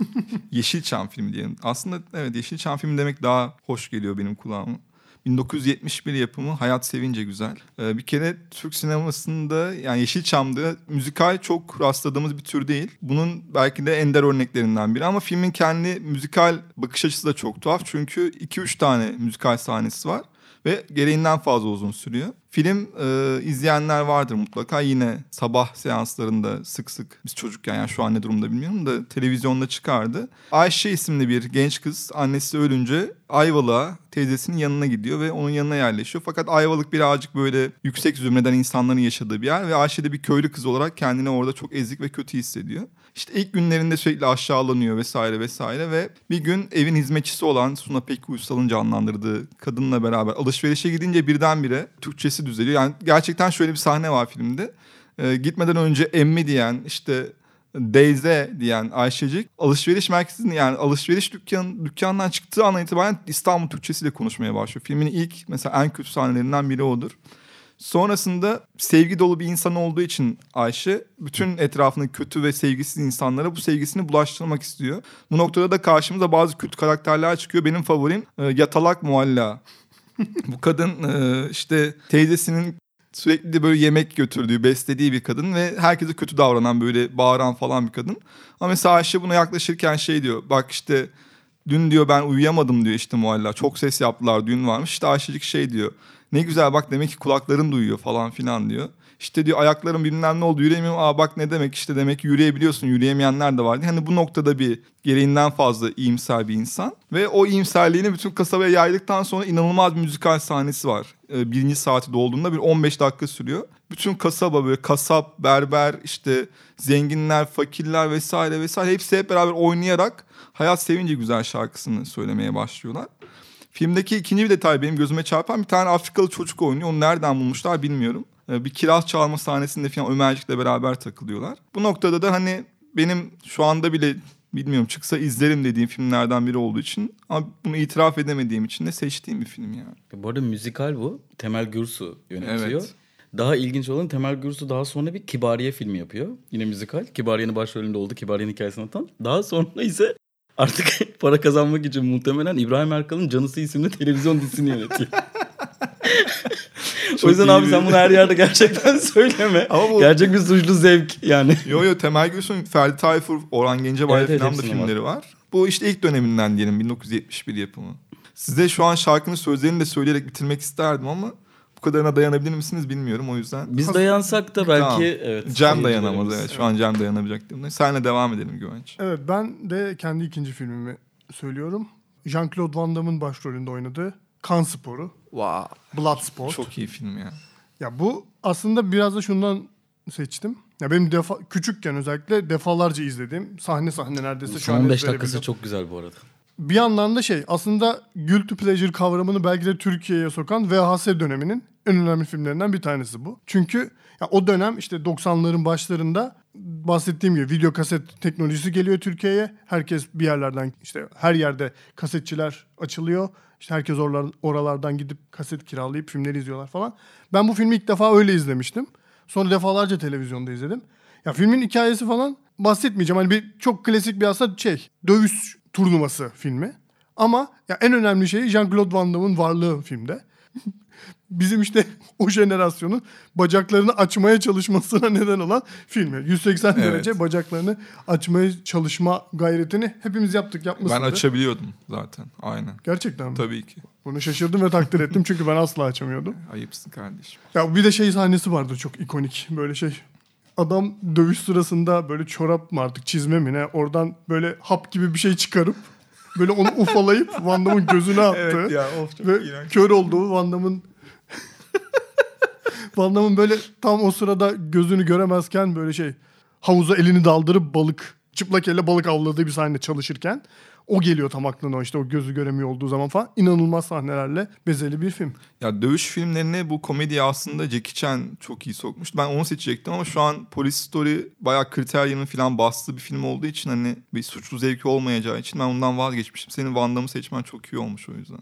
Speaker 2: Yeşilçam filmi diyelim. Aslında evet Yeşilçam filmi demek daha hoş geliyor benim kulağıma. 1971 yapımı Hayat Sevince Güzel. Ee, bir kere Türk sinemasında yani Yeşilçam'da müzikal çok rastladığımız bir tür değil. Bunun belki de ender örneklerinden biri ama filmin kendi müzikal bakış açısı da çok tuhaf. Çünkü 2-3 tane müzikal sahnesi var ve gereğinden fazla uzun sürüyor. Film e, izleyenler vardır mutlaka yine sabah seanslarında sık sık biz çocukken yani şu an ne durumda bilmiyorum da televizyonda çıkardı. Ayşe isimli bir genç kız annesi ölünce Ayvalık'a teyzesinin yanına gidiyor ve onun yanına yerleşiyor. Fakat Ayvalık birazcık böyle yüksek zümreden insanların yaşadığı bir yer ve Ayşe de bir köylü kız olarak kendini orada çok ezik ve kötü hissediyor. İşte ilk günlerinde sürekli aşağılanıyor vesaire vesaire ve bir gün evin hizmetçisi olan Suna Pek Uysal'ın canlandırdığı kadınla beraber alışverişe gidince birdenbire Türkçesi düzeliyor. Yani gerçekten şöyle bir sahne var filmde. Ee, gitmeden önce emmi diyen işte Deyze diyen Ayşecik alışveriş merkezinde yani alışveriş dükkan, dükkanından çıktığı andan itibaren İstanbul Türkçesiyle konuşmaya başlıyor. Filmin ilk mesela en kötü sahnelerinden biri odur. Sonrasında sevgi dolu bir insan olduğu için Ayşe bütün etrafındaki kötü ve sevgisiz insanlara bu sevgisini bulaştırmak istiyor. Bu noktada da karşımıza bazı kötü karakterler çıkıyor. Benim favorim e, Yatalak Mualla. bu kadın e, işte teyzesinin sürekli de böyle yemek götürdüğü, beslediği bir kadın ve herkese kötü davranan böyle bağıran falan bir kadın. Ama mesela Ayşe buna yaklaşırken şey diyor. Bak işte dün diyor ben uyuyamadım diyor işte mualla. Çok ses yaptılar düğün varmış. İşte Ayşecik şey diyor. Ne güzel bak demek ki kulakların duyuyor falan filan diyor. İşte diyor ayaklarım bilmem ne oldu yürüyemiyorum. Aa bak ne demek işte demek ki yürüyebiliyorsun yürüyemeyenler de var. diye. Hani bu noktada bir gereğinden fazla iyimser bir insan. Ve o iyimserliğini bütün kasabaya yaydıktan sonra inanılmaz bir müzikal sahnesi var. Ee, birinci saati dolduğunda bir 15 dakika sürüyor. Bütün kasaba böyle kasap, berber, işte zenginler, fakirler vesaire vesaire hepsi hep beraber oynayarak Hayat Sevince Güzel şarkısını söylemeye başlıyorlar. Filmdeki ikinci bir detay benim gözüme çarpan bir tane Afrikalı çocuk oynuyor. Onu nereden bulmuşlar bilmiyorum. Ee, Bir kiraz çalma sahnesinde falan Ömercik'le beraber takılıyorlar. Bu noktada da hani benim şu anda bile bilmiyorum çıksa izlerim dediğim filmlerden biri olduğu için ama bunu itiraf edemediğim için de seçtiğim bir film yani.
Speaker 4: Bu arada müzikal bu. Temel Gürsu yönetiyor.
Speaker 2: Evet.
Speaker 4: Daha ilginç olan Temel Gürsu daha sonra bir Kibariye filmi yapıyor. Yine müzikal. Kibariye'nin başrolünde oldu. Kibariye'nin hikayesini anlatan. Daha sonra ise artık para kazanmak için muhtemelen İbrahim Erkal'ın Canısı isimli televizyon dizisini yönetiyor. o yüzden abi
Speaker 2: bir-
Speaker 4: sen bunu her yerde gerçekten söyleme.
Speaker 2: Ama bu-
Speaker 4: Gerçek bir suçlu zevk yani.
Speaker 2: Yo yo Temel Gülsün, Ferdi Tayfur, Orhan Gencebay
Speaker 4: Evet, evet,
Speaker 2: falan da filmleri var. Bu işte ilk döneminden diyelim 1971 yapımı. Size şu an şarkının sözlerini de söyleyerek bitirmek isterdim ama bu kadarına dayanabilir misiniz bilmiyorum o yüzden.
Speaker 4: Biz dayansak da belki
Speaker 2: Tamam.
Speaker 4: evet.
Speaker 2: Cem dayanamaz evet. Şu an Cem dayanabilecek durumda. Senle devam edelim Güvenç.
Speaker 3: Evet ben de kendi ikinci filmimi söylüyorum. Jean-Claude Van Damme'ın başrolünde oynadığı Kan Sporu,
Speaker 1: Wow.
Speaker 3: Bloodsport.
Speaker 2: Çok iyi film ya.
Speaker 3: Ya bu aslında biraz da şundan seçtim. Ya benim defa küçükken özellikle defalarca izlediğim sahne sahne neredeyse şu an
Speaker 4: 15
Speaker 3: ezbere
Speaker 4: dakikası çok güzel bu arada.
Speaker 3: Bir yandan da şey aslında guilty pleasure kavramını belki de Türkiye'ye sokan VHS döneminin en önemli filmlerinden bir tanesi bu. Çünkü ya o dönem işte 90'ların başlarında bahsettiğim gibi video kaset teknolojisi geliyor Türkiye'ye. Herkes bir yerlerden işte her yerde kasetçiler açılıyor. İşte herkes oralar, oralardan gidip kaset kiralayıp filmleri izliyorlar falan. Ben bu filmi ilk defa öyle izlemiştim. Sonra defalarca televizyonda izledim. Ya filmin hikayesi falan bahsetmeyeceğim. Hani bir çok klasik bir aslında şey dövüş turnuvası filmi. Ama ya en önemli şey Jean-Claude Van Damme'ın varlığı filmde. Bizim işte o jenerasyonun bacaklarını açmaya çalışmasına neden olan filmi. 180
Speaker 2: Evet.
Speaker 3: derece bacaklarını açmaya çalışma gayretini hepimiz yaptık
Speaker 2: Ben
Speaker 3: yapmışsındır.
Speaker 2: açabiliyordum zaten. Aynen.
Speaker 3: Gerçekten mi?
Speaker 2: Tabii ki.
Speaker 3: Bunu şaşırdım ve takdir ettim çünkü ben asla açamıyordum.
Speaker 2: Ayıpsın kardeşim.
Speaker 3: Ya bir de şey sahnesi vardı çok ikonik böyle şey. Adam dövüş sırasında böyle çorap mı artık çizme mi ne oradan böyle hap gibi bir şey çıkarıp böyle onu ufalayıp Van Damme'ın gözüne attı.
Speaker 2: of
Speaker 3: Ve kör olduğu Van Damme'ın Van Damme'ın böyle tam o sırada gözünü göremezken böyle şey havuza elini daldırıp balık çıplak elle balık avladığı bir sahne çalışırken o geliyor tam aklına işte o gözü göremiyor olduğu zaman falan inanılmaz sahnelerle bezeli bir film.
Speaker 2: Ya dövüş filmlerine bu komedi aslında Jackie Chan çok iyi sokmuştu. Ben onu seçecektim ama şu an Police Story bayağı kriteryanın falan bastığı bir film olduğu için hani bir suçlu zevki olmayacağı için ben ondan vazgeçmiştim. Senin Van Damme'ı seçmen çok iyi olmuş o yüzden.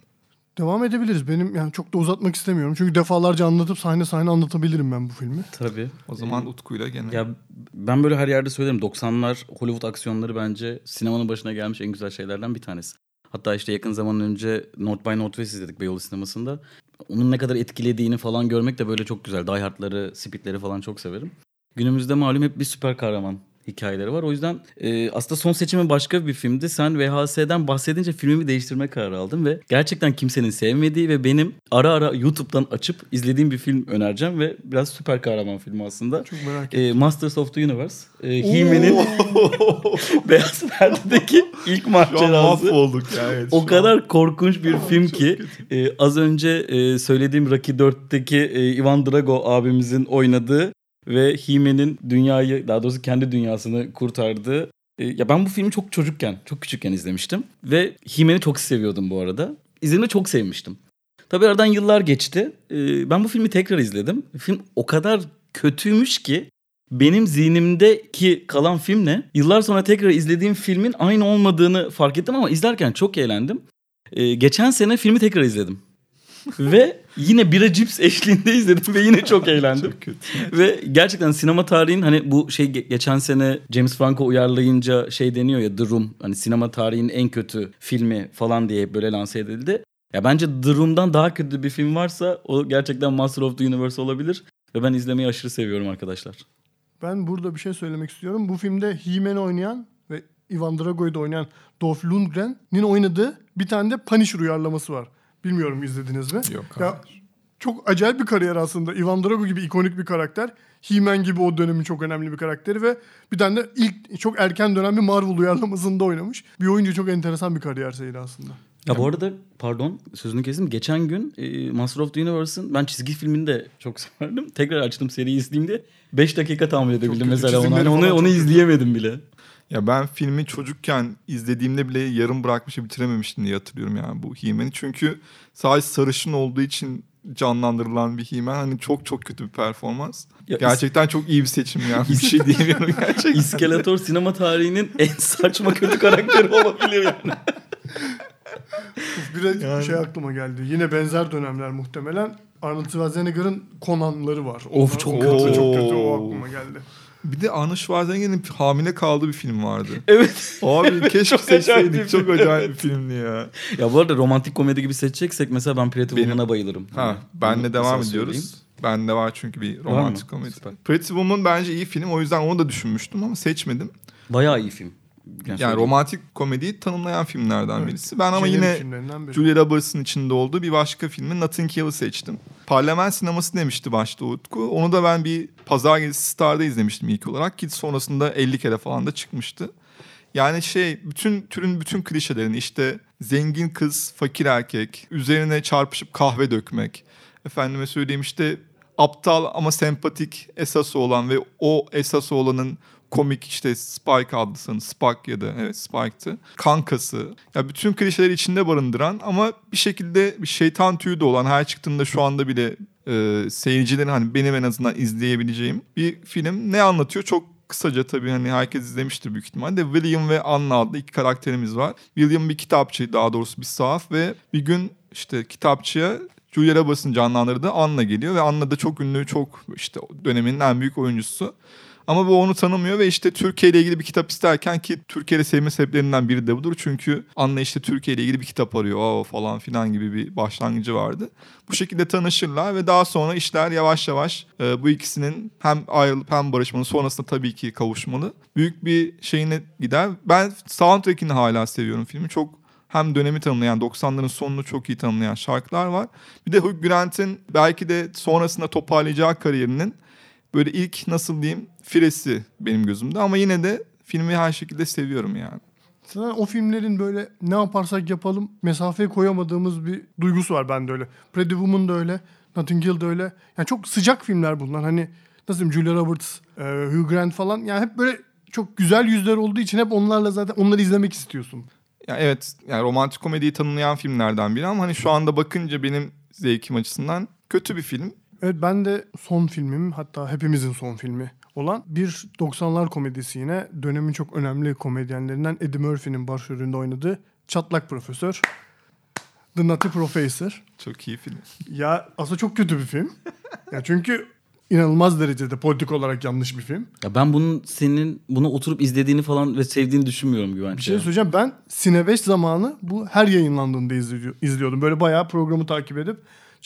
Speaker 3: Devam edebiliriz. Benim yani çok da uzatmak istemiyorum. Çünkü defalarca anlatıp sahne sahne anlatabilirim ben bu filmi.
Speaker 4: Tabii.
Speaker 2: O zaman Utku'yla gene.
Speaker 4: Ya ben böyle her yerde söylerim. 90'lar Hollywood aksiyonları bence sinemanın başına gelmiş en güzel şeylerden bir tanesi. Hatta işte yakın zaman önce North by Northwest izledik Beyoğlu sinemasında. Onun ne kadar etkilediğini falan görmek de böyle çok güzel. Die Hard'ları, Speed'leri falan çok severim. Günümüzde malum hep bir süper kahraman hikayeleri var. O yüzden e, aslında son seçimi başka bir filmdi. Sen VHS'den bahsedince filmimi değiştirme kararı aldım ve gerçekten kimsenin sevmediği ve benim ara ara YouTube'dan açıp izlediğim bir film önereceğim ve biraz süper kahraman filmi aslında.
Speaker 3: Çok merak ettim.
Speaker 4: E, Masters of the Universe. E, He-Man'in Beyaz Perde'deki ilk
Speaker 2: Şu an
Speaker 4: macerası.
Speaker 2: ya. Evet,
Speaker 4: O kadar korkunç bir film ki e, az önce e, söylediğim Rocky 4'teki e, Ivan Drago abimizin oynadığı ve He-Man'in dünyayı daha doğrusu kendi dünyasını kurtardığı e, ya ben bu filmi çok çocukken, çok küçükken izlemiştim ve He-Man'i çok seviyordum bu arada. İzlediğimde çok sevmiştim. Tabii aradan yıllar geçti. E, ben bu filmi tekrar izledim. Film o kadar kötüymüş ki benim zihnimdeki kalan filmle yıllar sonra tekrar izlediğim filmin aynı olmadığını fark ettim ama izlerken çok eğlendim. Ee, geçen sene filmi tekrar izledim. Ve yine bira cips eşliğinde izledim ve yine çok eğlendim.
Speaker 2: Çok kötü.
Speaker 4: ve gerçekten sinema tarihin hani bu şey ge- geçen sene James Franco uyarlayınca şey deniyor ya The Room hani sinema tarihinin en kötü filmi falan diye böyle lanse edildi. Ya bence The Room'dan daha kötü bir film varsa o gerçekten Master of the Universe olabilir ve ben izlemeyi aşırı seviyorum arkadaşlar.
Speaker 3: Ben burada bir şey söylemek istiyorum. Bu filmde He-Man'i oynayan ve Ivan Drago'yu da oynayan Dolph Lundgren'in oynadığı bir tane de Punisher uyarlaması var. Bilmiyorum izlediniz mi?
Speaker 2: Yok
Speaker 3: Ya, çok acayip bir kariyer aslında. Ivan Drago gibi ikonik bir karakter. He-Man gibi o dönemin çok önemli bir karakteri ve bir tane de ilk çok erken dönem bir Marvel uyarlamasında oynamış. Bir oyuncu çok enteresan bir kariyer seyri aslında.
Speaker 4: Ya bu arada pardon sözünü kestim. Geçen gün e, Master of the Universe'ın ben çizgi filmini de çok severdim. Tekrar açtım seriyi izleyeyim diye. 5 dakika tahammül edebildim mesela. Onu,
Speaker 3: çizimleri
Speaker 4: Hani onu, onu izleyemedim bile.
Speaker 2: Ya ben filmi çocukken izlediğimde bile yarım bırakmış bitirememiştim diye hatırlıyorum yani bu He-Man'i. Çünkü sadece sarışın olduğu için canlandırılan bir He-Man hani çok çok kötü bir performans.
Speaker 4: Ya
Speaker 2: Gerçekten çok iyi bir seçim yani. bir şey diyemiyorum gerçekten.
Speaker 4: İskeletor sinema tarihinin en saçma kötü karakteri olabilir yani.
Speaker 3: Bir de şey aklıma geldi. Yine benzer dönemler muhtemelen. Arnold Schwarzenegger'ın Conan'ları var.
Speaker 4: Of,
Speaker 3: Onlar-
Speaker 4: çok
Speaker 3: o
Speaker 2: kötü.
Speaker 3: Çok kötü o aklıma geldi.
Speaker 2: Bir de Arnold Schwarzenegger'in hamile kaldığı bir film vardı.
Speaker 4: Evet.
Speaker 2: Abi keşke seçseydik. Çok
Speaker 4: film.
Speaker 2: acayip bir filmdi ya.
Speaker 4: Ya bu arada romantik komedi gibi seçeceksek mesela ben Pretty Woman'a bayılırım.
Speaker 2: Ha,
Speaker 4: Hani
Speaker 2: benle devam ediyoruz.
Speaker 4: söyleyeyim.
Speaker 2: Bende var çünkü bir romantik komedi.
Speaker 4: Süper.
Speaker 2: Pretty Woman bence iyi film. O yüzden onu da düşünmüştüm ama seçmedim.
Speaker 4: Bayağı iyi film.
Speaker 2: Yani
Speaker 4: söyleyeyim.
Speaker 2: romantik komediyi tanımlayan filmlerden
Speaker 3: Evet.
Speaker 2: birisi. Ben ama
Speaker 3: Jenny
Speaker 2: yine. Julia Roberts'ın içinde olduğu bir başka filmi Nothing Hill'ı seçtim. Parlament sineması demişti başta Utku. Onu da ben bir pazar gecesi Star'da izlemiştim ilk olarak. Ki sonrasında 50 kere falan da çıkmıştı. Yani şey bütün türün bütün klişelerini işte zengin kız, fakir erkek, üzerine çarpışıp kahve dökmek. Efendime söyleyeyim işte aptal ama sempatik esası olan ve o esası olanın komik işte Spike adlı sanırım. Spike ya da evet Spike'tı. Kankası. Ya bütün klişeleri içinde barındıran ama bir şekilde bir şeytan tüyü de olan her çıktığında şu anda bile e, seyircilerin hani benim en azından izleyebileceğim bir film. Ne anlatıyor? Çok kısaca tabii hani herkes izlemiştir büyük ihtimalle. William ve Anna adlı iki karakterimiz var. William bir kitapçı daha doğrusu bir sahaf ve bir gün işte kitapçıya Julia Roberts'ın canlandırdığı Anna geliyor ve Anna da çok ünlü, çok işte dönemin en büyük oyuncusu. Ama bu onu tanımıyor ve işte Türkiye ile ilgili bir kitap isterken ki Türkiye'de sevme sebeplerinden biri de budur. Çünkü Anna işte Türkiye ile ilgili bir kitap arıyor o falan filan gibi bir başlangıcı vardı. Bu şekilde tanışırlar ve daha sonra işler yavaş yavaş e, bu ikisinin hem ayrılıp hem barışmalı sonrasında tabii ki kavuşmalı. Büyük bir şeyine gider. Ben soundtrack'ini hala seviyorum filmi. Çok hem dönemi tanımlayan 90'ların sonunu çok iyi tanımlayan şarkılar var. Bir de Hugh Grant'in belki de sonrasında toparlayacağı kariyerinin böyle ilk nasıl diyeyim firesi benim gözümde ama yine de filmi her şekilde seviyorum yani.
Speaker 3: Zaten o filmlerin böyle ne yaparsak yapalım mesafeye koyamadığımız bir duygusu var bende öyle. Pretty Woman da öyle. Notting Hill de öyle. Yani çok sıcak filmler bunlar. Hani nasıl diyeyim Julia Roberts, e, Hugh Grant falan. Yani hep böyle çok güzel yüzler olduğu için hep onlarla zaten onları izlemek istiyorsun.
Speaker 2: Ya evet yani romantik komediyi tanımlayan filmlerden biri ama hani şu anda bakınca benim zevkim açısından kötü bir film.
Speaker 3: Evet ben de son filmim hatta hepimizin son filmi olan bir 90'lar komedisi yine dönemin çok önemli komedyenlerinden Eddie Murphy'nin başrolünde oynadığı Çatlak Profesör. The Nutty Professor.
Speaker 2: Çok iyi film.
Speaker 3: Ya aslında çok kötü bir film. ya çünkü inanılmaz derecede politik olarak yanlış bir film.
Speaker 4: Ya ben bunun senin bunu oturup izlediğini falan ve sevdiğini düşünmüyorum Güvenç.
Speaker 3: Bir şey söyleyeceğim ben Sine 5 zamanı bu her yayınlandığında izliyor- izliyordum. Böyle bayağı programı takip edip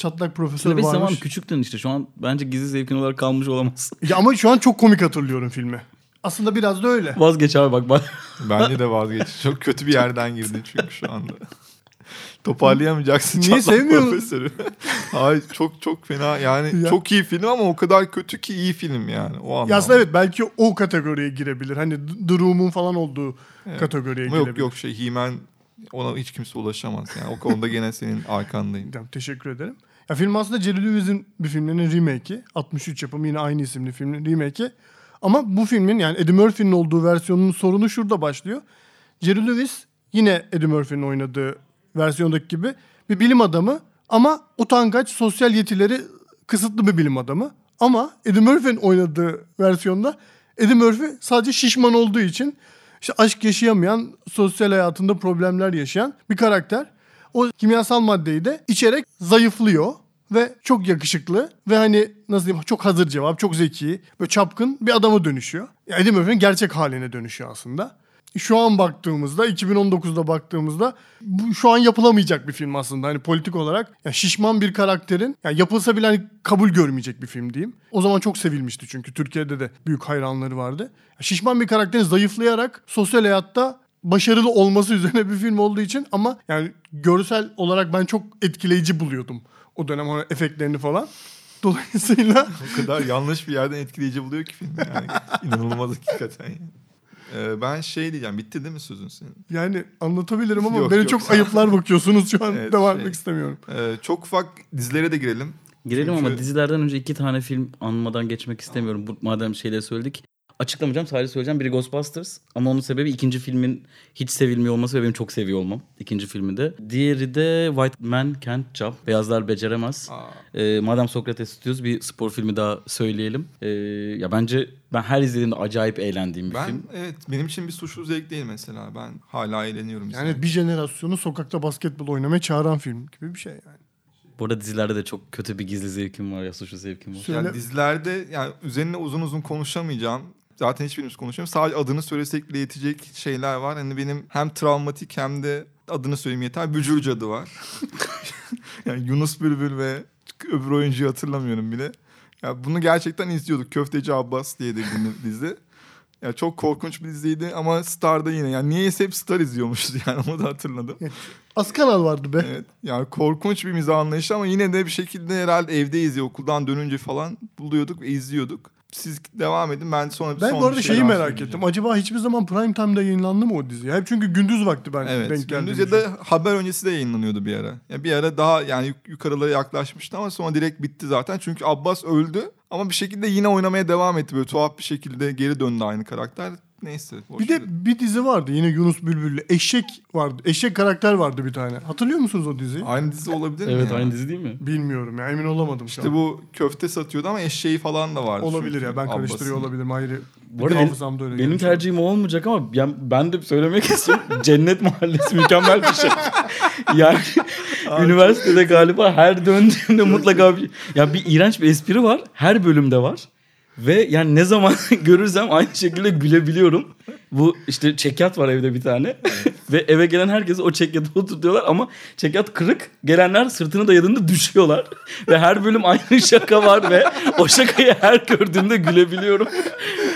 Speaker 3: Çatlak Profesör
Speaker 4: bir zaman
Speaker 3: varmış.
Speaker 4: küçüktün işte. Şu an bence gizli zevkin olarak kalmış olamaz.
Speaker 3: Ya ama şu an çok komik hatırlıyorum filmi. Aslında biraz da öyle.
Speaker 4: Vazgeç abi bak bak.
Speaker 2: Bence de vazgeç. Çok kötü bir yerden girdin çünkü şu anda. Toparlayamayacaksın.
Speaker 3: Niye sevmiyorsun?
Speaker 2: Profesörü. Hayır çok çok fena yani
Speaker 3: Ya.
Speaker 2: çok iyi film ama o kadar kötü ki iyi film yani o anlamda.
Speaker 3: Ya aslında evet belki o kategoriye girebilir. Hani D- The Room'un falan olduğu kategoriye
Speaker 2: Ama
Speaker 3: girebilir.
Speaker 2: yok yok şey He-Man ona hiç kimse ulaşamaz yani o konuda gene senin arkandayım.
Speaker 3: Tamam, teşekkür ederim. Ya film aslında Jerry Lewis'in bir filminin remake'i. 63 yapımı yine aynı isimli filmin remake'i. Ama bu filmin yani Eddie Murphy'nin olduğu versiyonunun sorunu şurada başlıyor. Jerry Lewis yine Eddie Murphy'nin oynadığı versiyondaki gibi bir bilim adamı ama utangaç sosyal yetileri kısıtlı bir bilim adamı. Ama Eddie Murphy'nin oynadığı versiyonda Eddie Murphy sadece şişman olduğu için işte aşk yaşayamayan, sosyal hayatında problemler yaşayan bir karakter. O kimyasal maddeyi de içerek zayıflıyor ve çok yakışıklı ve hani nasıl diyeyim çok hazır cevap, çok zeki ve çapkın bir adama dönüşüyor. Yani Eddie Murphy'nin gerçek haline dönüşüyor aslında. Şu an baktığımızda 2019'da baktığımızda bu şu an yapılamayacak bir film aslında. Hani politik olarak yani şişman bir karakterin yani yapılsa bile hani kabul görmeyecek bir film diyeyim. O zaman çok sevilmişti çünkü Türkiye'de de büyük hayranları vardı. Yani şişman bir karakterin zayıflayarak sosyal hayatta başarılı olması üzerine bir film olduğu için ama yani görsel olarak ben çok etkileyici buluyordum o dönem o efektlerini falan. Dolayısıyla
Speaker 2: O kadar yanlış bir yerden etkileyici buluyor ki film yani. İnanılmaz hakikaten yani. Ee, ben şey diyeceğim bitti değil mi sözün senin?
Speaker 3: yani anlatabilirim ama
Speaker 2: Yok,
Speaker 3: beni
Speaker 2: yok,
Speaker 3: çok
Speaker 2: ol.
Speaker 3: ayıplar bakıyorsunuz şu an.
Speaker 2: Evet,
Speaker 3: Devam
Speaker 2: şey-
Speaker 3: etmek istemiyorum.
Speaker 2: Ee, çok ufak dizilere de girelim.
Speaker 4: Girelim ama
Speaker 2: Çünkü-
Speaker 4: dizilerden önce iki tane film anmadan geçmek istemiyorum. Bu, madem şeyleri söyledik. Açıklamayacağım sadece söyleyeceğim. Biri Ghostbusters ama onun sebebi ikinci filmin hiç sevilmiyor olması ve benim çok seviyor olmam. ikinci filmi de. Diğeri de White Man Can't Jump. Beyazlar Beceremez. Ee, madem Sokrates istiyoruz bir spor filmi daha söyleyelim. Ee, ya bence ben her izlediğimde acayip eğlendiğim bir
Speaker 2: Ben
Speaker 4: film.
Speaker 2: evet benim için bir suçlu zevk değil mesela. Ben hala eğleniyorum.
Speaker 3: Yani bir jenerasyonu sokakta basketbol oynamaya çağıran film gibi bir şey yani.
Speaker 4: Bu arada dizilerde de çok kötü bir gizli zevkim var ya suçlu zevkim var.
Speaker 3: Söyle.
Speaker 2: Yani dizilerde yani üzerine uzun uzun konuşamayacağım. Zaten hiçbirimiz konuşamıyoruz. Sadece adını söylesek bile yetecek şeyler var. Hani benim hem travmatik hem de adını söyleyeyim yeter. Bücür Cadı var. yani Yunus Bülbül ve öbür oyuncuyu hatırlamıyorum bile. Ya bunu gerçekten izliyorduk. Köfteci Abbas diye de dizi. Ya çok korkunç bir diziydi ama Star'da yine. Yani niyeyse hep Star izliyormuşuz yani onu da hatırladım.
Speaker 3: Az kanal vardı be.
Speaker 2: Evet. Yani korkunç bir mizah anlayışı ama yine de bir şekilde herhalde evdeyiz ya okuldan dönünce falan buluyorduk ve izliyorduk. Siz devam edin ben sonra bir
Speaker 3: Ben
Speaker 2: son
Speaker 3: bu arada
Speaker 2: bir
Speaker 3: şeyi merak ettim. Acaba hiçbir zaman prime time'da yayınlandı mı o dizi? Hep çünkü gündüz vakti ben
Speaker 2: Evet.
Speaker 3: denk.
Speaker 2: Gündüz ya da haber öncesi de yayınlanıyordu bir ara. Ya bir ara daha yani yuk- yukarılara yaklaşmıştı ama sonra direkt bitti zaten. Çünkü Abbas öldü ama bir şekilde yine oynamaya devam etti. Böyle tuhaf bir şekilde geri döndü aynı karakter. Neyse.
Speaker 3: Bir de
Speaker 2: verin.
Speaker 3: bir dizi vardı yine Yunus Bülbül'le. Eşek vardı. Eşek karakter vardı bir tane. Hatırlıyor musunuz o diziyi?
Speaker 2: aynı dizi olabilir mi?
Speaker 4: Evet
Speaker 2: ya?
Speaker 4: aynı dizi değil mi?
Speaker 3: Bilmiyorum ya emin olamadım şu
Speaker 2: İşte
Speaker 3: an.
Speaker 2: bu köfte satıyordu ama eşeği falan da vardı.
Speaker 3: Olabilir ya ben karıştırıyor
Speaker 2: Abbas'ın.
Speaker 3: olabilirim ayrı.
Speaker 4: Bu arada
Speaker 3: hafızamda öyle
Speaker 4: benim
Speaker 3: gelmiş.
Speaker 4: tercihim o olmayacak ama yani ben de söylemek istiyorum. Cennet Mahallesi mükemmel bir şey. Yani üniversitede galiba her döndüğümde mutlaka bir ya bir iğrenç bir espri var. Her bölümde var. Ve yani ne zaman görürsem aynı şekilde gülebiliyorum. Bu işte çekyat var evde bir tane. Ve eve gelen herkese o çekyatı oturtuyorlar ama çekyat kırık. Gelenler sırtını dayadığında düşüyorlar. ve her bölüm aynı şaka var ve o şakayı her gördüğümde gülebiliyorum.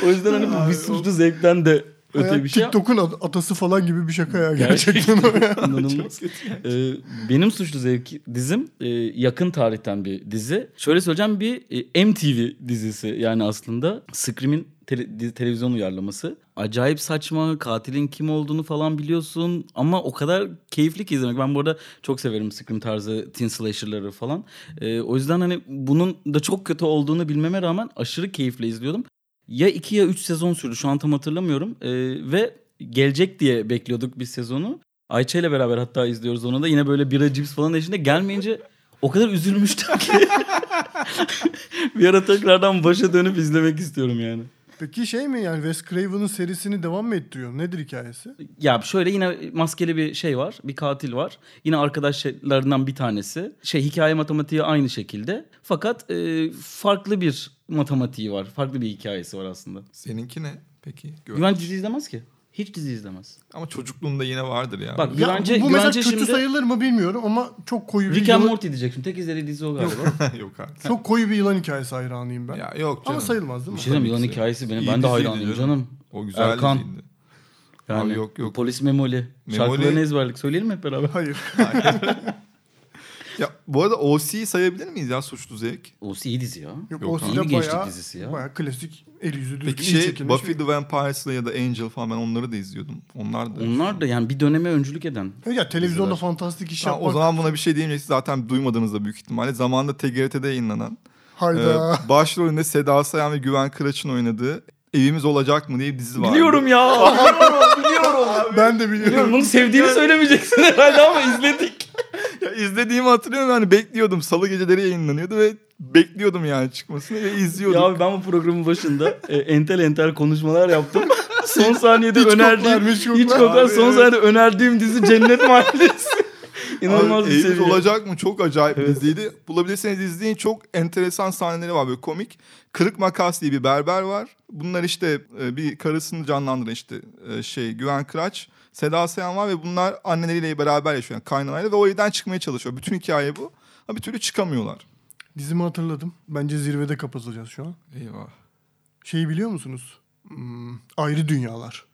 Speaker 4: o yüzden hani bu bir suçlu zevkten de öte bir şey.
Speaker 3: TikTok'un atası falan gibi bir şaka ya gerçekten.
Speaker 4: İnanılmaz. Ee, benim suçlu zevki dizim e, yakın tarihten bir dizi. Şöyle söyleyeceğim bir e, MTV dizisi yani aslında Scream'in dizi- televizyon uyarlaması. Acayip saçma, katilin kim olduğunu falan biliyorsun ama o kadar keyifli ki izlemek. Ben bu arada çok severim Scream tarzı teen slasher'ları falan. Ee, o yüzden hani bunun da çok kötü olduğunu bilmeme rağmen aşırı keyifle izliyordum. Ya 2 ya 3 sezon sürdü şu an tam hatırlamıyorum. Ee, ve gelecek diye bekliyorduk bir sezonu. Ayça ile beraber hatta izliyoruz onu da. Yine böyle bira cips falan eşliğinde gelmeyince o kadar üzülmüştüm ki. bir ara tekrardan başa dönüp izlemek istiyorum yani.
Speaker 3: Peki şey mi yani Wes Craven'ın serisini devam mı ettiriyor? Nedir hikayesi?
Speaker 4: Ya şöyle yine maskeli bir şey var. Bir katil var. Yine arkadaşlarından bir tanesi. Şey hikaye matematiği aynı şekilde. Fakat e, farklı bir matematiği var. Farklı bir hikayesi var aslında.
Speaker 2: Seninki ne peki? Gör.
Speaker 4: Güven dizi izlemez ki. Hiç dizi izlemez.
Speaker 2: Ama çocukluğunda yine vardır ya.
Speaker 4: Bak
Speaker 3: Ya
Speaker 4: güvence,
Speaker 3: bu mesela kötü
Speaker 4: şimdi...
Speaker 3: sayılır mı bilmiyorum ama çok koyu bir
Speaker 4: Rick and
Speaker 3: yılan,
Speaker 4: Morty diyeceksin. Tek izlediği dizi o galiba.
Speaker 2: Yok artık.
Speaker 3: çok koyu bir yılan hikayesi hayranıyım ben.
Speaker 2: Ya yok canım.
Speaker 3: ama sayılmaz değil mi?
Speaker 4: Bir şey diyeyim yılan hikayesi benim.
Speaker 2: İyi
Speaker 4: Ben de hayranıyım canım.
Speaker 2: O güzel
Speaker 4: Erkan.
Speaker 2: diziydi.
Speaker 4: Yani
Speaker 2: Abi yok, yok.
Speaker 4: Polis Memoli.
Speaker 2: Memoli-
Speaker 4: Şarkılarını ezberledik. Söyleyelim mi hep beraber?
Speaker 3: Hayır.
Speaker 2: Ya bu arada OC'yi sayabilir miyiz ya suçlu zevk?
Speaker 4: O iyi dizi ya.
Speaker 3: Yok,
Speaker 2: Yok,
Speaker 3: o
Speaker 2: iyi
Speaker 3: bayağı,
Speaker 4: dizisi ya.
Speaker 3: bayağı klasik el yüzü düzgün
Speaker 2: Peki şey
Speaker 3: çekilmiş
Speaker 2: Buffy the Vampire's'la ya da Angel falan ben onları da izliyordum. Onlar da.
Speaker 4: Onlar da yani bir döneme öncülük eden.
Speaker 3: Ya televizyonda
Speaker 4: diziler.
Speaker 3: fantastik iş
Speaker 2: Ha,
Speaker 3: yapmak.
Speaker 2: o zaman buna bir şey diyemeyeceksiniz zaten duymadığınızda büyük ihtimalle. Zamanında TGRT'de yayınlanan.
Speaker 3: Hayda.
Speaker 2: e, başrolünde Seda Sayan ve Güven Kıraç'ın oynadığı Evimiz Olacak mı diye bir dizi var.
Speaker 4: Biliyorum ya.
Speaker 3: ben de biliyorum.
Speaker 4: Biliyorum bunu sevdiğini söylemeyeceksin herhalde ama izledik.
Speaker 2: Ya izlediğimi hatırlıyorum yani bekliyordum. Salı geceleri yayınlanıyordu ve bekliyordum yani çıkmasını ve izliyordum.
Speaker 4: ya abi ben bu programın başında e, entel entel konuşmalar yaptım. Son saniyede
Speaker 3: Hiç
Speaker 4: önerdiğim
Speaker 3: koklar, hiç koklar.
Speaker 4: hiç koklar son
Speaker 2: evet.
Speaker 4: saniyede önerdiğim dizi Cennet Mahallesi. İnanılmaz
Speaker 2: Abi,
Speaker 4: bir seviye.
Speaker 2: olacak mı? Çok acayip bir
Speaker 4: Evet.
Speaker 2: diziydi. Bulabilirseniz izleyin. Çok enteresan sahneleri var böyle komik. Kırık Makas diye bir berber var. Bunlar işte e, bir karısını canlandıran işte e, şey Güven Kıraç, Seda Sayan var ve bunlar anneleriyle beraber yaşıyor. Yani kaynanayla ve o evden çıkmaya çalışıyor. Bütün hikaye bu. Ama bir türlü çıkamıyorlar.
Speaker 3: Dizimi hatırladım. Bence zirvede kapatacağız şu an.
Speaker 2: Eyvah.
Speaker 3: Şeyi biliyor musunuz? Hmm, ayrı dünyalar.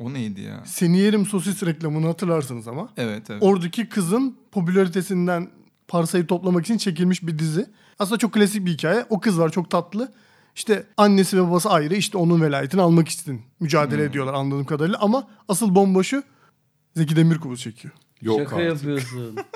Speaker 2: O neydi ya?
Speaker 3: Seni yerim sosis reklamını hatırlarsınız ama.
Speaker 2: Evet evet.
Speaker 3: Oradaki kızın popülaritesinden parsayı toplamak için çekilmiş bir dizi. Aslında çok klasik bir hikaye. O kız var çok tatlı. İşte annesi ve babası ayrı. İşte onun velayetini almak için mücadele ediyorlar anladığım kadarıyla. Ama asıl bomboşu Zeki Demirkubuz çekiyor.
Speaker 2: Yok
Speaker 4: Şaka
Speaker 2: artık.
Speaker 4: yapıyorsun.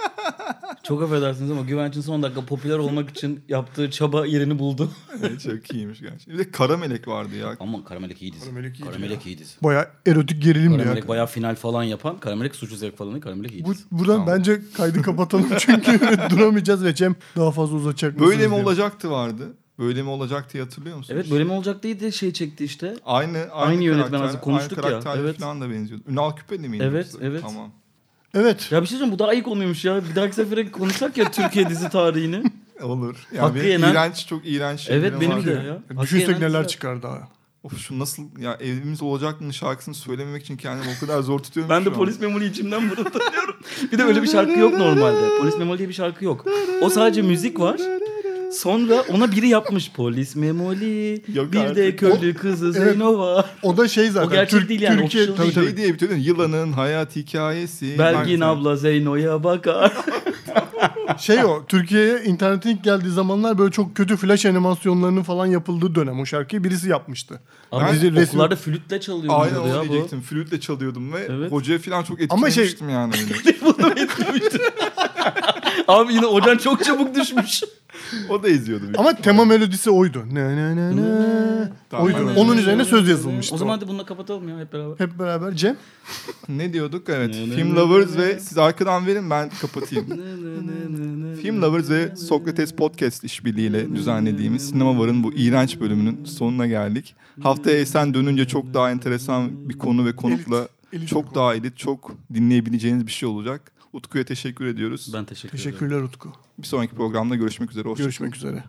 Speaker 4: Çok affedersiniz ama Güvenç'in son dakika popüler olmak için yaptığı çaba yerini buldu.
Speaker 2: Evet, çok iyiymiş gerçekten. Bir de Kara Melek vardı ya.
Speaker 4: Ama Karamelek iyi dizi.
Speaker 3: Karamelek iyiydi
Speaker 4: Karamelek iyi dizi.
Speaker 3: Baya erotik gerilim ya.
Speaker 4: Karamelek bayağı final falan yapan. Karamelek suçu zevk falan değil. Karamelek iyi
Speaker 3: Bu,
Speaker 4: dizi.
Speaker 3: buradan
Speaker 2: Tamam.
Speaker 3: bence kaydı kapatalım çünkü duramayacağız ve Cem daha fazla uzatacak
Speaker 2: Böyle mi
Speaker 3: diye.
Speaker 2: olacaktı vardı. Böyle mi olacaktı diye hatırlıyor musunuz?
Speaker 4: Evet böyle mi olacak diye de şey çekti işte.
Speaker 2: Aynı aynı,
Speaker 4: Aynı yönetmen aslında konuştuk
Speaker 2: aynı
Speaker 4: ya, evet.
Speaker 2: falan da benziyordu. Ünal Küpeli miydi?
Speaker 4: Evet,
Speaker 2: yoksa?
Speaker 4: evet.
Speaker 2: Tamam.
Speaker 3: Evet.
Speaker 4: Ya bir şey söyleyeyim bu daha iyi konuymuş ya. Bir dahaki sefere konuşsak ya Türkiye dizi tarihini.
Speaker 2: Olur. Yani
Speaker 4: Hakkı
Speaker 2: benim
Speaker 4: yenen-
Speaker 2: iğrenç çok iğrenç
Speaker 4: Evet benim de ya.
Speaker 3: Düşünsek neler çıkar daha.
Speaker 2: Of şu nasıl ya evimiz olacak mı şarkısını söylememek için kendimi o kadar zor tutuyorum.
Speaker 4: Ben de polis memoli içimden mırıldanıyorum. bir de öyle bir şarkı yok normalde. Polis memoli diye bir şarkı yok. O sadece müzik var. Sonra ona biri yapmış. Polis memoli.
Speaker 2: Yok
Speaker 4: bir de
Speaker 2: artık.
Speaker 4: köylü kızı
Speaker 3: Evet.
Speaker 4: Zeyno var.
Speaker 3: O da şey zaten.
Speaker 4: O gerçek değil yani,
Speaker 3: Türkiye, tabii, tabii.
Speaker 2: Şey diye bitiyor? Yılanın hayat hikayesi.
Speaker 4: Belgin
Speaker 2: Bak-
Speaker 4: abla Zeyno'ya bakar.
Speaker 3: Şey o Türkiye'ye internetin ilk geldiği zamanlar böyle çok kötü flash animasyonlarının falan yapıldığı dönem o şarkıyı birisi yapmıştı.
Speaker 4: Abi
Speaker 2: Ben
Speaker 3: bizi resim-
Speaker 4: okullarda flütle çalıyor
Speaker 2: Aynen
Speaker 4: ya
Speaker 2: onu
Speaker 4: bu.
Speaker 2: diyecektim. Flütle çalıyordum ve
Speaker 4: Evet.
Speaker 2: hocaya falan çok
Speaker 3: Ama şey-
Speaker 2: etkilemiştim yani. öyle.
Speaker 4: Abi yine hocan çok çabuk düşmüş.
Speaker 2: O da izliyordu.
Speaker 3: Ama tema melodisi oydu. Ne ne ne ne.
Speaker 2: Tamam,
Speaker 3: oydu.
Speaker 2: aynen.
Speaker 3: Onun üzerine söz yazılmıştı.
Speaker 4: O zaman hadi bununla kapatalım ya hep beraber.
Speaker 3: hep beraber Cem.
Speaker 2: Ne diyorduk? Evet. Film Lovers ve siz arkadan verin ben kapatayım. Film Lovers ve Sokrates Podcast işbirliğiyle düzenlediğimiz Sinema Var'ın bu iğrenç bölümünün sonuna geldik. Haftaya Esen dönünce çok daha enteresan bir konu ve konukla
Speaker 3: elit
Speaker 2: çok daha elit, çok dinleyebileceğiniz bir şey olacak. Utku'ya teşekkür ediyoruz.
Speaker 4: Ben teşekkür ederim.
Speaker 3: Teşekkürler Utku.
Speaker 2: Bir sonraki programda görüşmek üzere. Hoşça kalın.
Speaker 3: Görüşmek üzere.